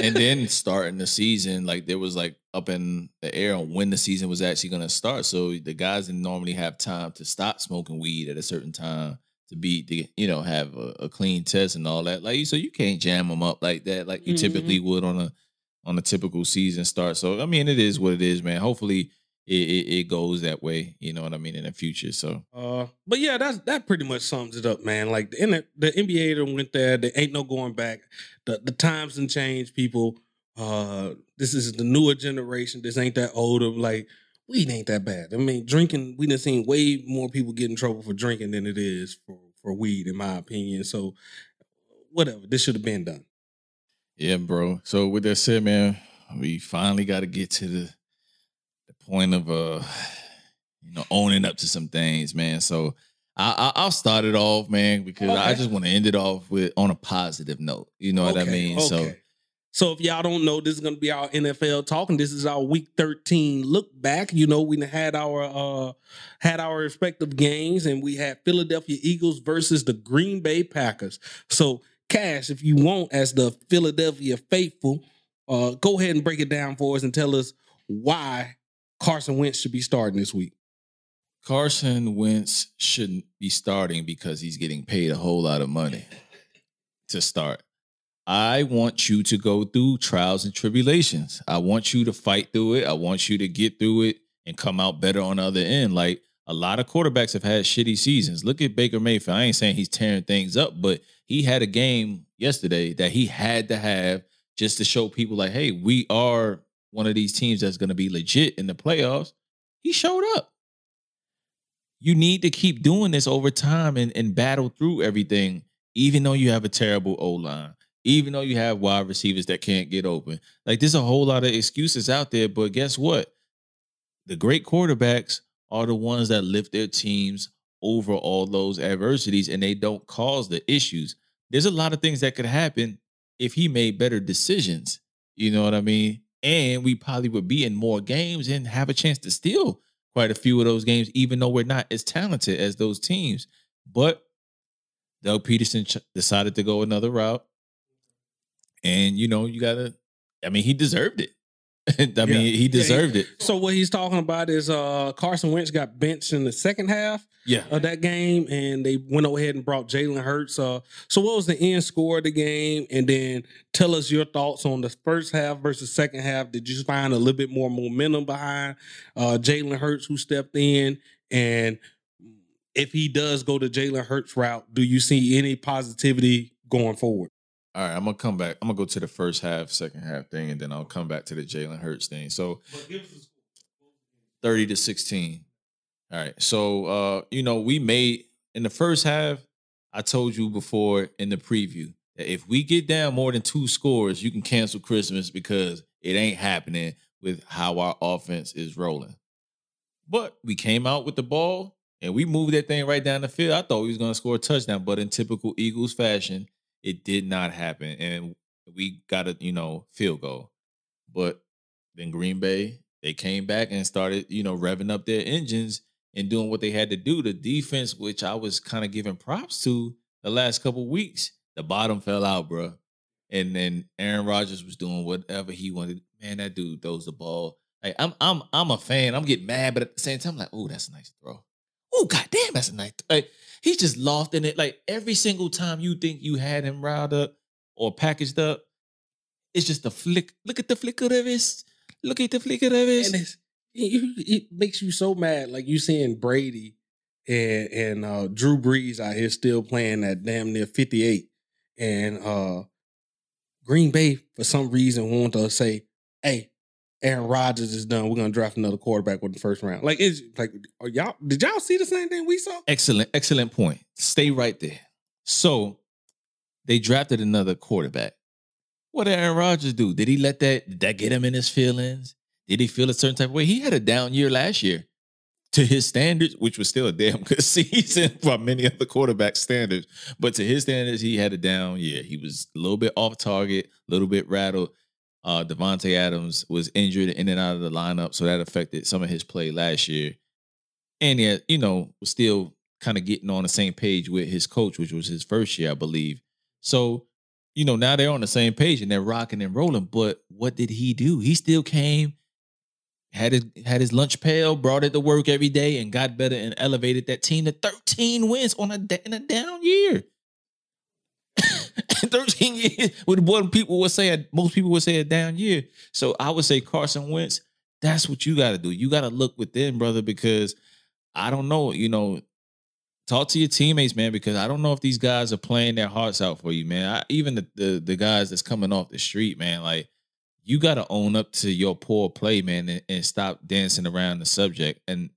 And then starting the season, like there was like up in the air on when the season was actually going to start. So the guys didn't normally have time to stop smoking weed at a certain time to be to you know have a, a clean test and all that. Like so, you can't jam them up like that, like you mm-hmm. typically would on a on a typical season start. So I mean, it is what it is, man. Hopefully. It, it, it goes that way, you know what I mean, in the future. So, uh, but yeah, that's that pretty much sums it up, man. Like the the NBA went there, there ain't no going back. The the times and change, people. Uh, this is the newer generation. This ain't that older. Like weed ain't that bad. I mean, drinking. We done seen way more people get in trouble for drinking than it is for for weed, in my opinion. So, whatever. This should have been done. Yeah, bro. So with that said, man, we finally got to get to the the point of uh, you know, owning up to some things, man. So. I, I, will start it off, man, because okay. I just want to end it off with on a positive note. You know okay. what I mean? Okay. So so if y'all don't know, this is gonna be our NFL talking. This is our week 13 look back. You know, we had our uh had our respective games and we had Philadelphia Eagles versus the Green Bay Packers. So Cash, if you want, as the Philadelphia faithful, uh, go ahead and break it down for us and tell us why Carson Wentz should be starting this week. Carson Wentz shouldn't be starting because he's getting paid a whole lot of money to start. I want you to go through trials and tribulations. I want you to fight through it. I want you to get through it and come out better on the other end. Like a lot of quarterbacks have had shitty seasons. Look at Baker Mayfield. I ain't saying he's tearing things up, but he had a game yesterday that he had to have just to show people like, hey, we are one of these teams that's going to be legit in the playoffs. He showed up. You need to keep doing this over time and, and battle through everything, even though you have a terrible O line even though you have wide receivers that can't get open. Like there's a whole lot of excuses out there, but guess what? The great quarterbacks are the ones that lift their teams over all those adversities and they don't cause the issues. There's a lot of things that could happen if he made better decisions. You know what I mean? And we probably would be in more games and have a chance to steal quite a few of those games, even though we're not as talented as those teams. But Doug Pederson ch- decided to go another route. And, you know, you got to, I mean, he deserved it. I mean, he deserved it. So what he's talking about is uh Carson Wentz got benched in the second half Yeah. of that game, and they went ahead and brought Jalen Hurts. Uh, so what was the end score of the game? And then tell us your thoughts on the first half versus second half. Did you find a little bit more momentum behind uh Jalen Hurts who stepped in? And if he does go to Jalen Hurts route, do you see any positivity going forward? All right, I'm gonna come back. I'm gonna go to the first half, second half thing, and then I'll come back to the Jalen Hurts thing. So 30 to 16. All right. So uh, you know, we made in the first half, I told you before in the preview that if we get down more than two scores, you can cancel Christmas because it ain't happening with how our offense is rolling. But we came out with the ball and we moved that thing right down the field. I thought we was gonna score a touchdown, but in typical Eagles fashion, it did not happen. And we got a, you know, field goal. But then Green Bay, they came back and started, you know, revving up their engines and doing what they had to do. The defense, which I was kind of giving props to the last couple weeks, the bottom fell out, bro. And then Aaron Rodgers was doing whatever he wanted. Man, that dude throws the ball. Like I'm, I'm, I'm a fan. I'm getting mad, but at the same time, I'm like, oh, that's a nice throw. Oh, goddamn, that's a nice. Like he's just lost in it. Like every single time you think you had him riled up or packaged up, it's just a flick. Look at the flick of wrist. Look at the flick of it, it makes you so mad. Like you seeing Brady and and uh, Drew Brees out here still playing at damn near fifty eight, and uh, Green Bay for some reason want to say, "Hey, Aaron Rodgers is done. We're gonna draft another quarterback with the first round." Like it's like, y'all did y'all see the same thing we saw? Excellent, excellent point. Stay right there. So they drafted another quarterback. What did Aaron Rodgers do? Did he let that did that get him in his feelings? Did he feel a certain type of way? He had a down year last year to his standards, which was still a damn good season by many other quarterback standards. But to his standards, he had a down year. He was a little bit off target, a little bit rattled. Uh, Davante Adams was injured in and out of the lineup, so that affected some of his play last year. And yet, you know, was still kind of getting on the same page with his coach, which was his first year, I believe. So, you know, now they're on the same page and they're rocking and rolling. But what did he do? He still came, had his had his lunch pail, brought it to work every day, and got better and elevated that team to 13 wins on a in a down year. 13 years with what people would say, most people would say a down year. So I would say Carson Wentz, that's what you got to do. You got to look within, brother, because I don't know, you know, talk to your teammates, man, because I don't know if these guys are playing their hearts out for you, man. I, even the, the the guys that's coming off the street, man, like you got to own up to your poor play, man, and, and stop dancing around the subject, and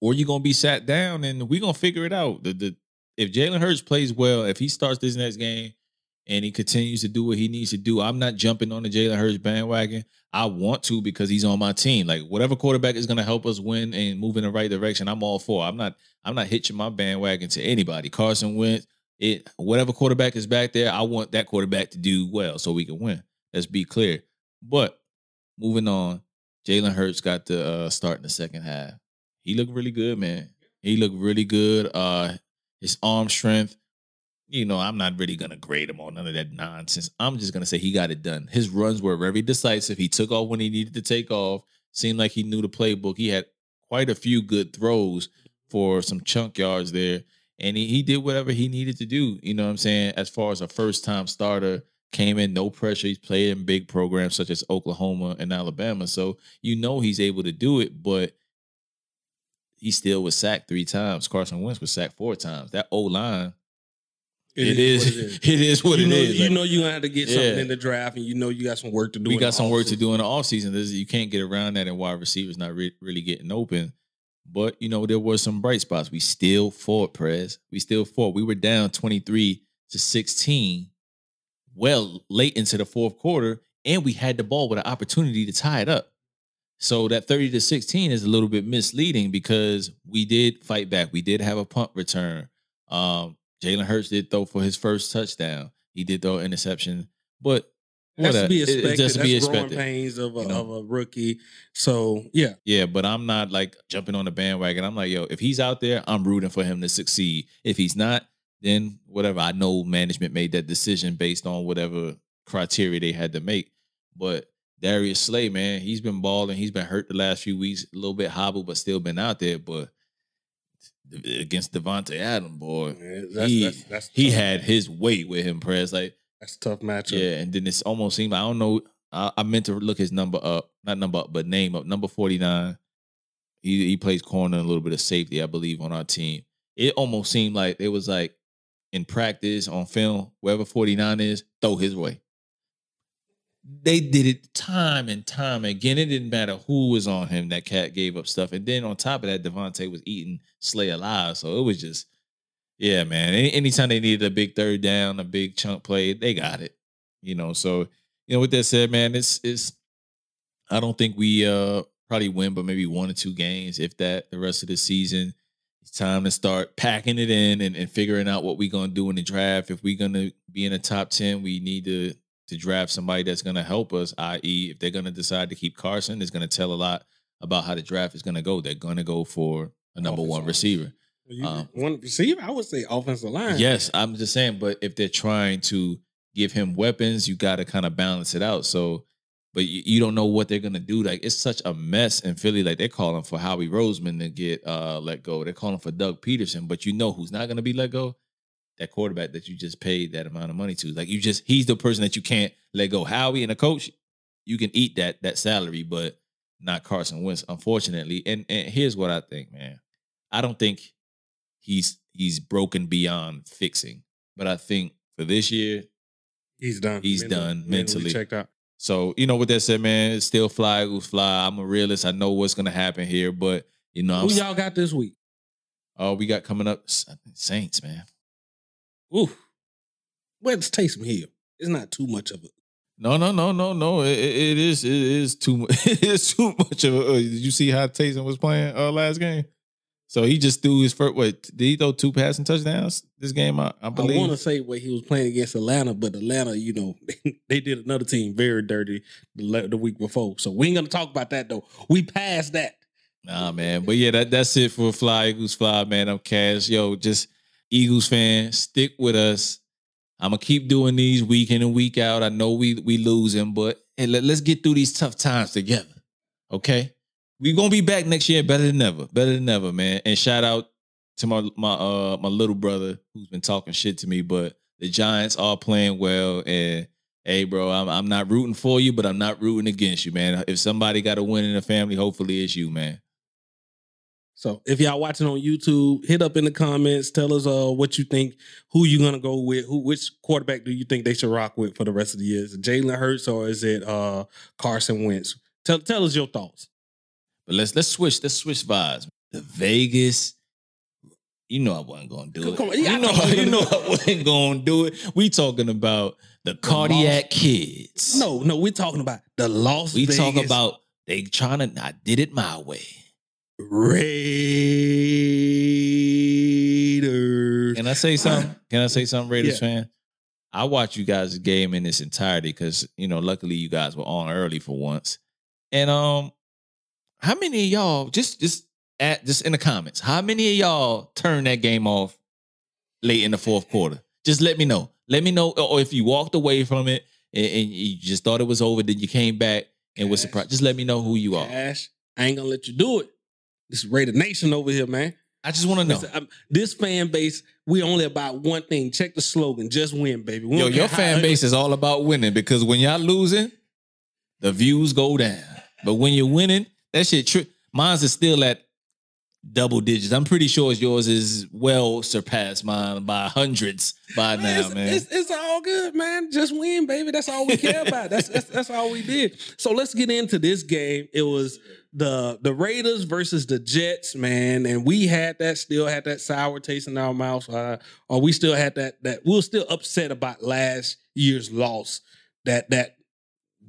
or you're gonna be sat down, and we're gonna figure it out. The the if Jalen Hurts plays well, if he starts this next game and he continues to do what he needs to do, I'm not jumping on the Jalen Hurts bandwagon. I want to because he's on my team. Like whatever quarterback is going to help us win and move in the right direction, I'm all for. I'm not. I'm not hitching my bandwagon to anybody. Carson Wentz, it whatever quarterback is back there, I want that quarterback to do well so we can win. Let's be clear. But moving on, Jalen Hurts got the uh, start in the second half. He looked really good, man. He looked really good. Uh, his arm strength. You know, I'm not really gonna grade him on none of that nonsense. I'm just gonna say he got it done. His runs were very decisive. He took off when he needed to take off. Seemed like he knew the playbook. He had quite a few good throws for some chunk yards there. And he, he did whatever he needed to do. You know what I'm saying? As far as a first time starter, came in, no pressure. He's played in big programs such as Oklahoma and Alabama. So you know he's able to do it, but he still was sacked three times. Carson Wentz was sacked four times. That O line, it is, it is what you it know, is. You Like, know you're gonna have to get something Yeah. in the draft, and you know you got some work to do. we got some work to do in the offseason. This you can't get around that, and wide receivers not re- really getting open. But you know there were some bright spots. We still fought, Prez. We still fought. We were down twenty three to sixteen, well late into the fourth quarter, and we had the ball with an opportunity to tie it up. So that thirty to sixteen is a little bit misleading because we did fight back. We did have a punt return. Um, Jalen Hurts did throw for his first touchdown. He did throw an interception, but That's What to be expected. it just That's be expected. pains of a, You know? of a rookie. So yeah, Yeah, but I'm not like jumping on the bandwagon. I'm like, yo, if he's out there, I'm rooting for him to succeed. If he's not, then whatever. I know management made that decision based on whatever criteria they had to make. But Darius Slay, man, he's been balling. He's been hurt the last few weeks, a little bit hobbled, but still been out there. But against Davante Adams, boy, man, that's, he that's, that's he had his weight with him, press like. that's a tough matchup. Yeah, and then it's almost seemed I don't know. I, I meant to look his number up, not number up, but name up. Number forty nine. He he plays corner and a little bit of safety, I believe, on our team. It almost seemed like it was like in practice on film, wherever forty nine is, throw his way. They did it time and time again. It didn't matter who was on him. That cat gave up stuff, and then on top of that, Davante was eating Slay alive. So it was just, yeah, man. Any, anytime they needed a big third down, a big chunk play, they got it. You know, so you know, with that said, man, it's it's. I don't think we uh probably win, but maybe one or two games, if that. The rest of the season, it's time to start packing it in and, and figuring out what we're gonna do in the draft. If we're gonna be in the top ten, we need to to draft somebody that's gonna help us. I.e., if they're gonna decide to keep Carson, it's gonna tell a lot about how the draft is gonna go. They're gonna go for a number Offensive one receiver. Um, one receiver, I would say offensive line. Yes, I'm just saying, but if they're trying to give him weapons, you got to kind of balance it out. So, but you, you don't know what they're gonna do. Like it's such a mess in Philly. Like they're calling for Howie Roseman to get uh let go. They're calling for Doug Pederson, but you know who's not gonna be let go? That quarterback that you just paid that amount of money to. Like you just he's the person that you can't let go. Howie and a coach, you can eat that that salary, but not Carson Wentz, unfortunately. And and here's what I think, man. I don't think he's he's broken beyond fixing. But I think for this year, he's done. He's done mentally. checked out. so you know with that said, man, it's still fly, Eagles fly. I'm a realist. I know what's gonna happen here, but you know, I'm, Who y'all got this week? oh, we got coming up Saints, man. Ooh, where's Taysom Hill? It's not too much of it. No, no, no, no, no. It, it is it is too much. It is too much of. A, uh, did you see how Taysom was playing uh, last game? So he just threw his first. What did he throw two passing touchdowns this game? I, I I believe. want to say what he was playing against Atlanta, but Atlanta, you know, they did another team very dirty the, the week before. So we ain't gonna talk about that though. We passed that. Nah, man. But yeah, that, that's it for Fly Eagles Fly, man. I'm Cash. Yo, just Eagles fan, stick with us. I'm gonna keep doing these week in and week out. I know we we losing, but hey, let, us get through these tough times together. Okay? we gonna be back next year better than ever. Better than ever, man. And shout out to my my uh my little brother who's been talking shit to me, but the Giants are playing well and Hey, bro, I'm I'm not rooting for you, but I'm not rooting against you, man. If somebody got a win in the family, hopefully it's you, man. So if y'all watching on YouTube, hit up in the comments. Tell us uh what you think. Who you gonna go with? Who which quarterback do you think they should rock with for the rest of the year? Is it Jalen Hurts or is it uh Carson Wentz? Tell tell us your thoughts. But let's let's switch let's switch vibes. The Vegas, you know I wasn't gonna do it. Come on, you know you know I wasn't gonna do it. We talking about the cardiac kids. No, no, we're talking about the Las we Vegas talk about they trying to. I did it my way. Raiders. Can I say something? Can I say something, Raiders Yeah. fan? I watched you guys' game in its entirety because you know, luckily you guys were on early for once. And um, how many of y'all just just at just in the comments? How many of y'all turned that game off late in the fourth quarter? Just let me know. Let me know, or if you walked away from it and, and you just thought it was over, then you came back and was surprised. Just let me know who you are. Cash, I ain't gonna let you do it. This is Raider Nation over here, man. I just want to know. Listen, this fan base, we only about one thing. Check the slogan, just win, baby. We Yo, your fan base is all about winning because when y'all losing, the views go down. But when you're winning, that shit tri- mine's is still at double digits. I'm pretty sure yours is well surpassed mine by hundreds by Man, now, it's, man. It's, it's all good, man. Just win, baby. That's all we care about. That's, that's that's all we did. So let's get into this game. It was the the Raiders versus the Jets, man, and we had that still had that sour taste in our mouth, uh, or we still had that that we are still upset about last year's loss. That that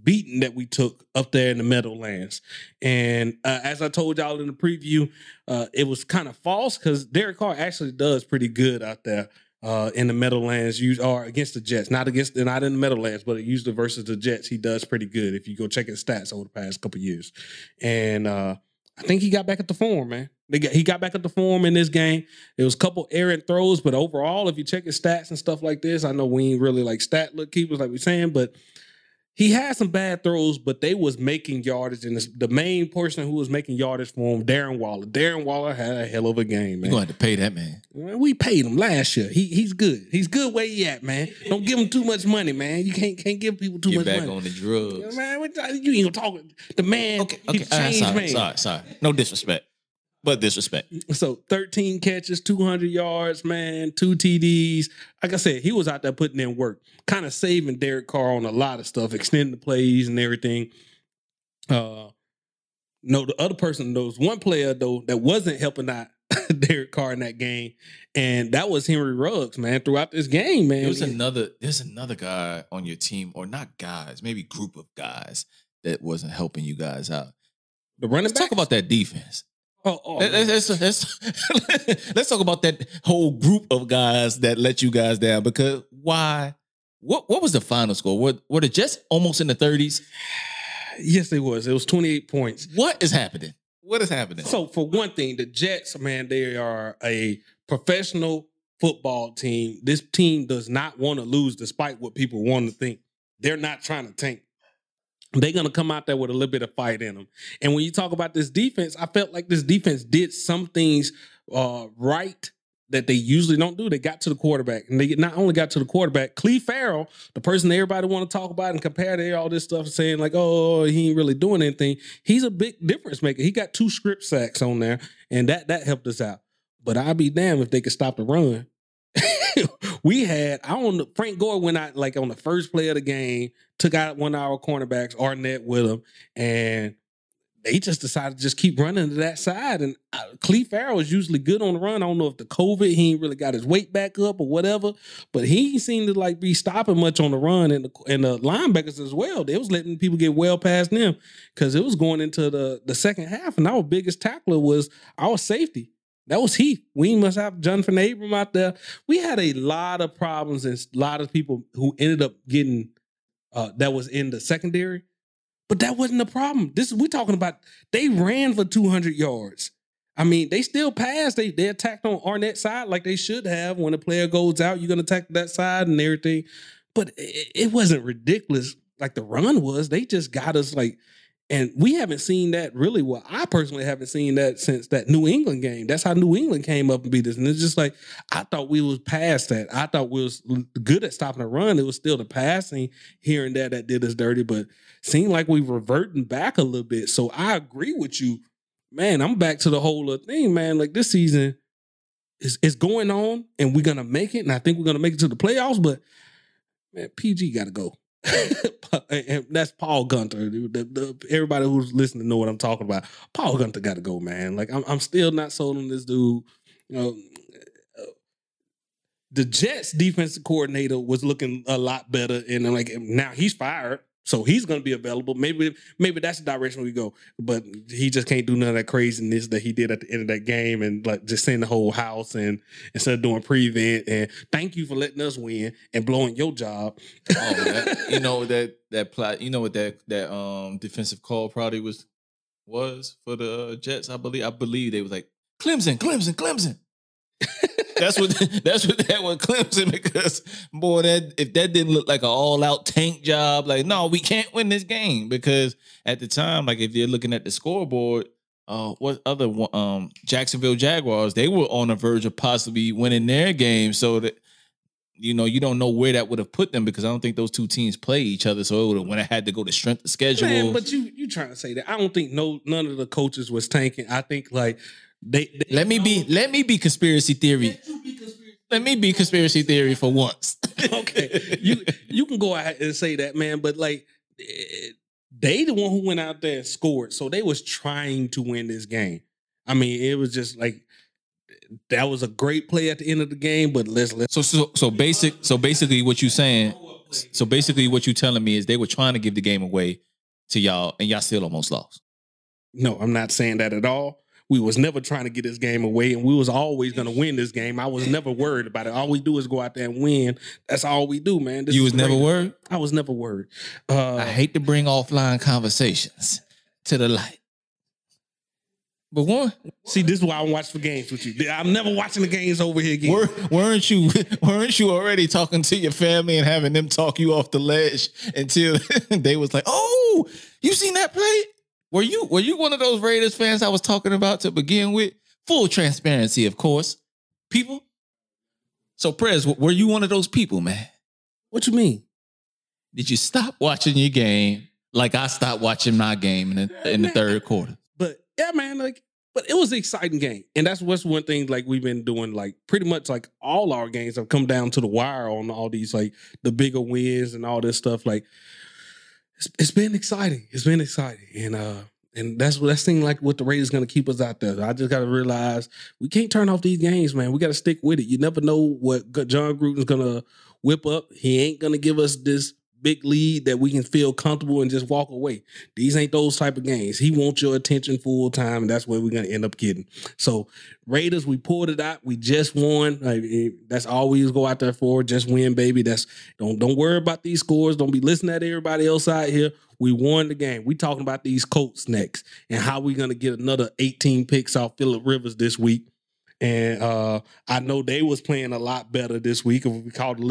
beating that we took up there in the Meadowlands. And uh, as I told y'all in the preview, uh, it was kind of false because Derek Carr actually does pretty good out there. uh, in the Meadowlands, use are against the Jets, not against not in the Meadowlands, but it usually versus the Jets, he does pretty good. If you go check his stats over the past couple years, and uh, I think he got back at the form, man. Got, he got back at the form in this game. It was a couple errant throws, but overall, if you check his stats and stuff like this, I know we ain't really like stat look keepers like we saying, but he had some bad throws, but they was making yardage, and the main person who was making yardage for him, Darren Waller. Darren Waller had a hell of a game, man. You gonna have to pay that man. We paid him last year. He he's good. He's good where he at, man. Don't give him too much money, man. You can't can't give people too Get much back money. on the drugs. Man, you ain't gonna talk. The man, Okay, okay. a Uh, changed sorry, man. sorry, sorry. No disrespect, but disrespect. So 13 catches, 200 yards, man, two TDs. Like I said, he was out there putting in work, kind of saving Derek Carr on a lot of stuff, extending the plays and everything. Uh, no, the other person, there was one player though that wasn't helping out Derek Carr in that game, and that was Henry Ruggs, man. Throughout this game, man, there's another. There's another guy on your team, or not guys, maybe group of guys that wasn't helping you guys out. the running Let's back. talk about that defense. Oh, oh, Let-. Let's, let's, let's, let's talk about that whole group of guys that let you guys down. Because why? What what was the final score? Were, were the Jets almost in the 30s? yes, it was. It was 28 points. What is happening? What is happening? So for one thing, the Jets, man, they are a professional football team. This team does not want to lose, despite what people want to think. They're not trying to tank. They're gonna come out there with a little bit of fight in them. And when you talk about this defense, I felt like this defense did some things uh, right that they usually don't do. They got to the quarterback, and they not only got to the quarterback. Clee Ferrell, the person that everybody want to talk about and compare to all this stuff, saying like, "Oh, he ain't really doing anything." He's a big difference maker. He got two strip sacks on there, and that that helped us out. But I'd be damned if they could stop the run. we had I don't Frank Gore went out like on the first play of the game, took out one of our cornerbacks, Arnette with him, and they just decided to just keep running to that side. And uh, Ferrell is usually good on the run. I don't know if the COVID he ain't really got his weight back up or whatever, but he seemed to like be stopping much on the run and the and the linebackers as well. They was letting people get well past them because it was going into the the second half, and our biggest tackler was our safety. That was Heath. We must have Johnathan Abram out there. We had a lot of problems and a lot of people who ended up getting uh, that was in the secondary. But that wasn't the problem. This is we talking about. They ran for 200 yards. I mean, they still passed. They they attacked on Arnette's side like they should have. When a player goes out, you're gonna attack that side and everything. But it, it wasn't ridiculous like the run was. They just got us like, and we haven't seen that really. Well, I personally haven't seen that since that New England game. That's how New England came up and beat us. And it's just like I thought we was past that. I thought we was good at stopping the run. It was still the passing here and there that did us dirty, but seemed like we reverting back a little bit. So I agree with you, man. I'm back to the whole thing, man. Like this season is is going on, and we're gonna make it, and I think we're gonna make it to the playoffs. But man, PG got to go. that's Paul Guenther. The- the- everybody who's listening know what I'm talking about. Paul Guenther got to go, man. Like I'm, I'm still not sold on this dude. You know, the Jets defensive coordinator was looking a lot better, and then, like now he's fired, so he's going to be available. Maybe maybe that's the direction we go. But he just can't do none of that craziness that he did at the end of that game, and like just send the whole house and instead of doing prevent. And thank you for letting us win and blowing your job. Oh, that, you know that that plot. You know what that that um defensive call probably was was for the Jets. I believe. I believe they was like Clemson, Clemson, Clemson. that's what that's what that was Clemson because boy that if that didn't look like an all out tank job like no we can't win this game because at the time like if you're looking at the scoreboard uh what other um Jacksonville Jaguars they were on the verge of possibly winning their game so that you know, you don't know where that would have put them because I don't think those two teams play each other. So it would have when I had to go to strength of schedule. Man, but you you trying to say that? I don't think no none of the coaches was tanking. I think like they, they let me be let me be conspiracy theory. Let me be conspiracy theory for once. okay, you you can go out and say that, man. But like, eh, they the one who went out there and scored, so they was trying to win this game. I mean, it was just like that was a great play at the end of the game. But let's let's So so so basic so basically what you saying so basically what you telling me is they were trying to give the game away to y'all and y'all still almost lost. no, I'm not saying that at all. We was never trying to get this game away, and we was always going to win this game. I was never worried about it. All we do is go out there and win. That's all we do, man. This you was never worried. I was never worried. Uh, I hate to bring offline conversations to the light, but one, see, this is why I watch the games with you. I'm never watching the games over here again. Were, weren't you weren't you already talking to your family and having them talk you off the ledge until they was like, "Oh, you seen that play? Were you were you one of those Raiders fans I was talking about to begin with? Full transparency, of course, people. So, Prez, were you one of those people, man? What you mean? Did you stop watching your game like I stopped watching my game in the, in the third quarter? But yeah, man, like, but it was an exciting game, and that's what's one thing like we've been doing. Like, pretty much like all our games have come down to the wire on all these like the bigger wins and all this stuff. Like, it's, it's been exciting. It's been exciting, and uh, and that's what thing like what the Raiders going to keep us out there. I just got to realize we can't turn off these games, man. We got to stick with it. You never know what Jon Gruden's going to whip up. He ain't going to give us this big lead that we can feel comfortable and just walk away. These ain't those type of games. He wants your attention full time, and that's where we're gonna end up getting. So Raiders, we pulled it out. We just won. Like, that's all we go out there for. Just win, baby. That's don't don't worry about these scores. Don't be listening to everybody else out here. We won the game. We talking about these Colts next and how we gonna get another 18 picks off Philip Rivers this week. And uh, I know they was playing a lot better this week. If we called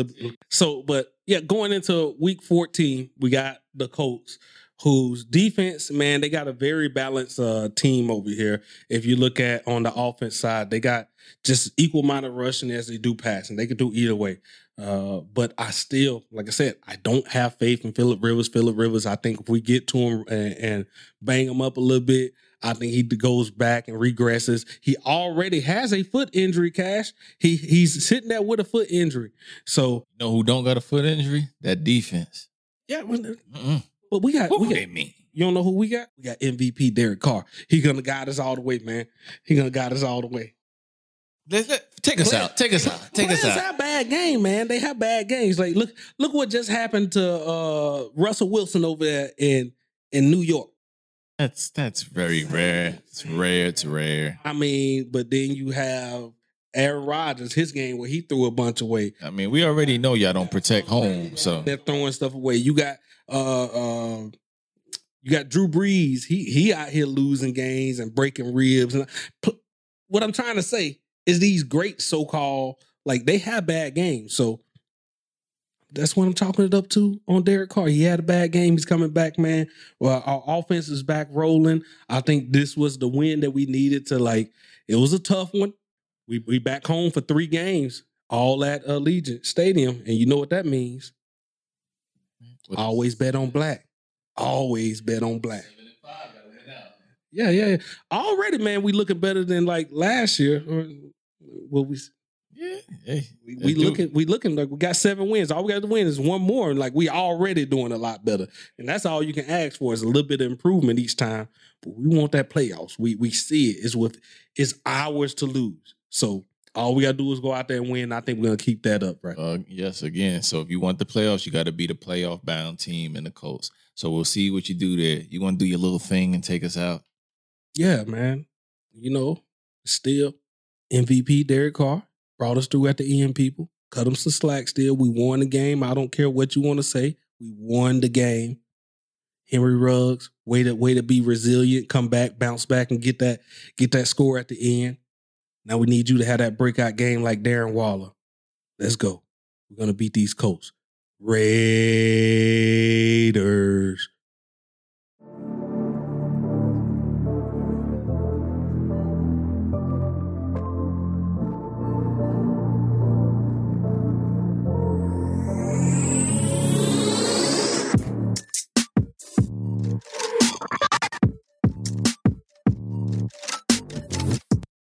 so, but yeah, going into week 14, we got the Colts, whose defense, man, they got a very balanced uh, team over here. If you look at on the offense side, they got just equal amount of rushing as they do passing. They could do either way. Uh, but I still, like I said, I don't have faith in Philip Rivers. Philip Rivers, I think if we get to him and, and bang him up a little bit, I think he goes back and regresses. He already has a foot injury, Cash. He he's sitting there with a foot injury. So You know who don't got a foot injury? That defense. yeah, Mm-mm. but we got What we do got they mean? you don't know who we got? We got MVP Derek Carr. He gonna guide us all the way, man. He gonna guide us all the way. Let- let- take us out. Take us out. Take us out. have bad game, man. They have bad games. Like look, look what just happened to uh Russell Wilson over there in in New York. That's that's very rare. It's rare. It's rare. I mean, but then you have Aaron Rodgers, his game where he threw a bunch away. I mean, we already know y'all don't protect home, so They're throwing stuff away. You got uh uh you got Drew Brees. He he out here losing games and breaking ribs. And what I'm trying to say is these great so-called like they have bad games. So that's what I'm talking it up to on Derek Carr. He had a bad game. He's coming back, man. Well, our offense is back rolling. I think this was the win that we needed to like. It was a tough one. We we back home for three games, all at Allegiant Stadium, and you know what that means. Always bet on black. Always bet on black. Yeah, yeah, yeah. Already, man, we looking better than like last year. Or, Well, we Yeah, hey, we, we looking we looking like we got seven wins. All we got to win is one more. and Like we already doing a lot better, and that's all you can ask for is a little bit of improvement each time. But we want that playoffs. We we see it. It's with it's ours to lose. So all we gotta do is go out there and win. I think we're gonna keep that up, right? Uh, yes, again. So if you want the playoffs, you got to be the playoff bound team in the Colts. So we'll see what you do there. You to do your little thing and take us out? Yeah, man. You know, still MVP Derek Carr brought us through at the end, people. Cut them some slack still. We won the game. I don't care what you want to say. We won the game. Henry Ruggs, way to way to be resilient, come back, bounce back, and get that get that score at the end. Now we need you to have that breakout game like Darren Waller. Let's go. We're gonna beat these Colts. Raiders.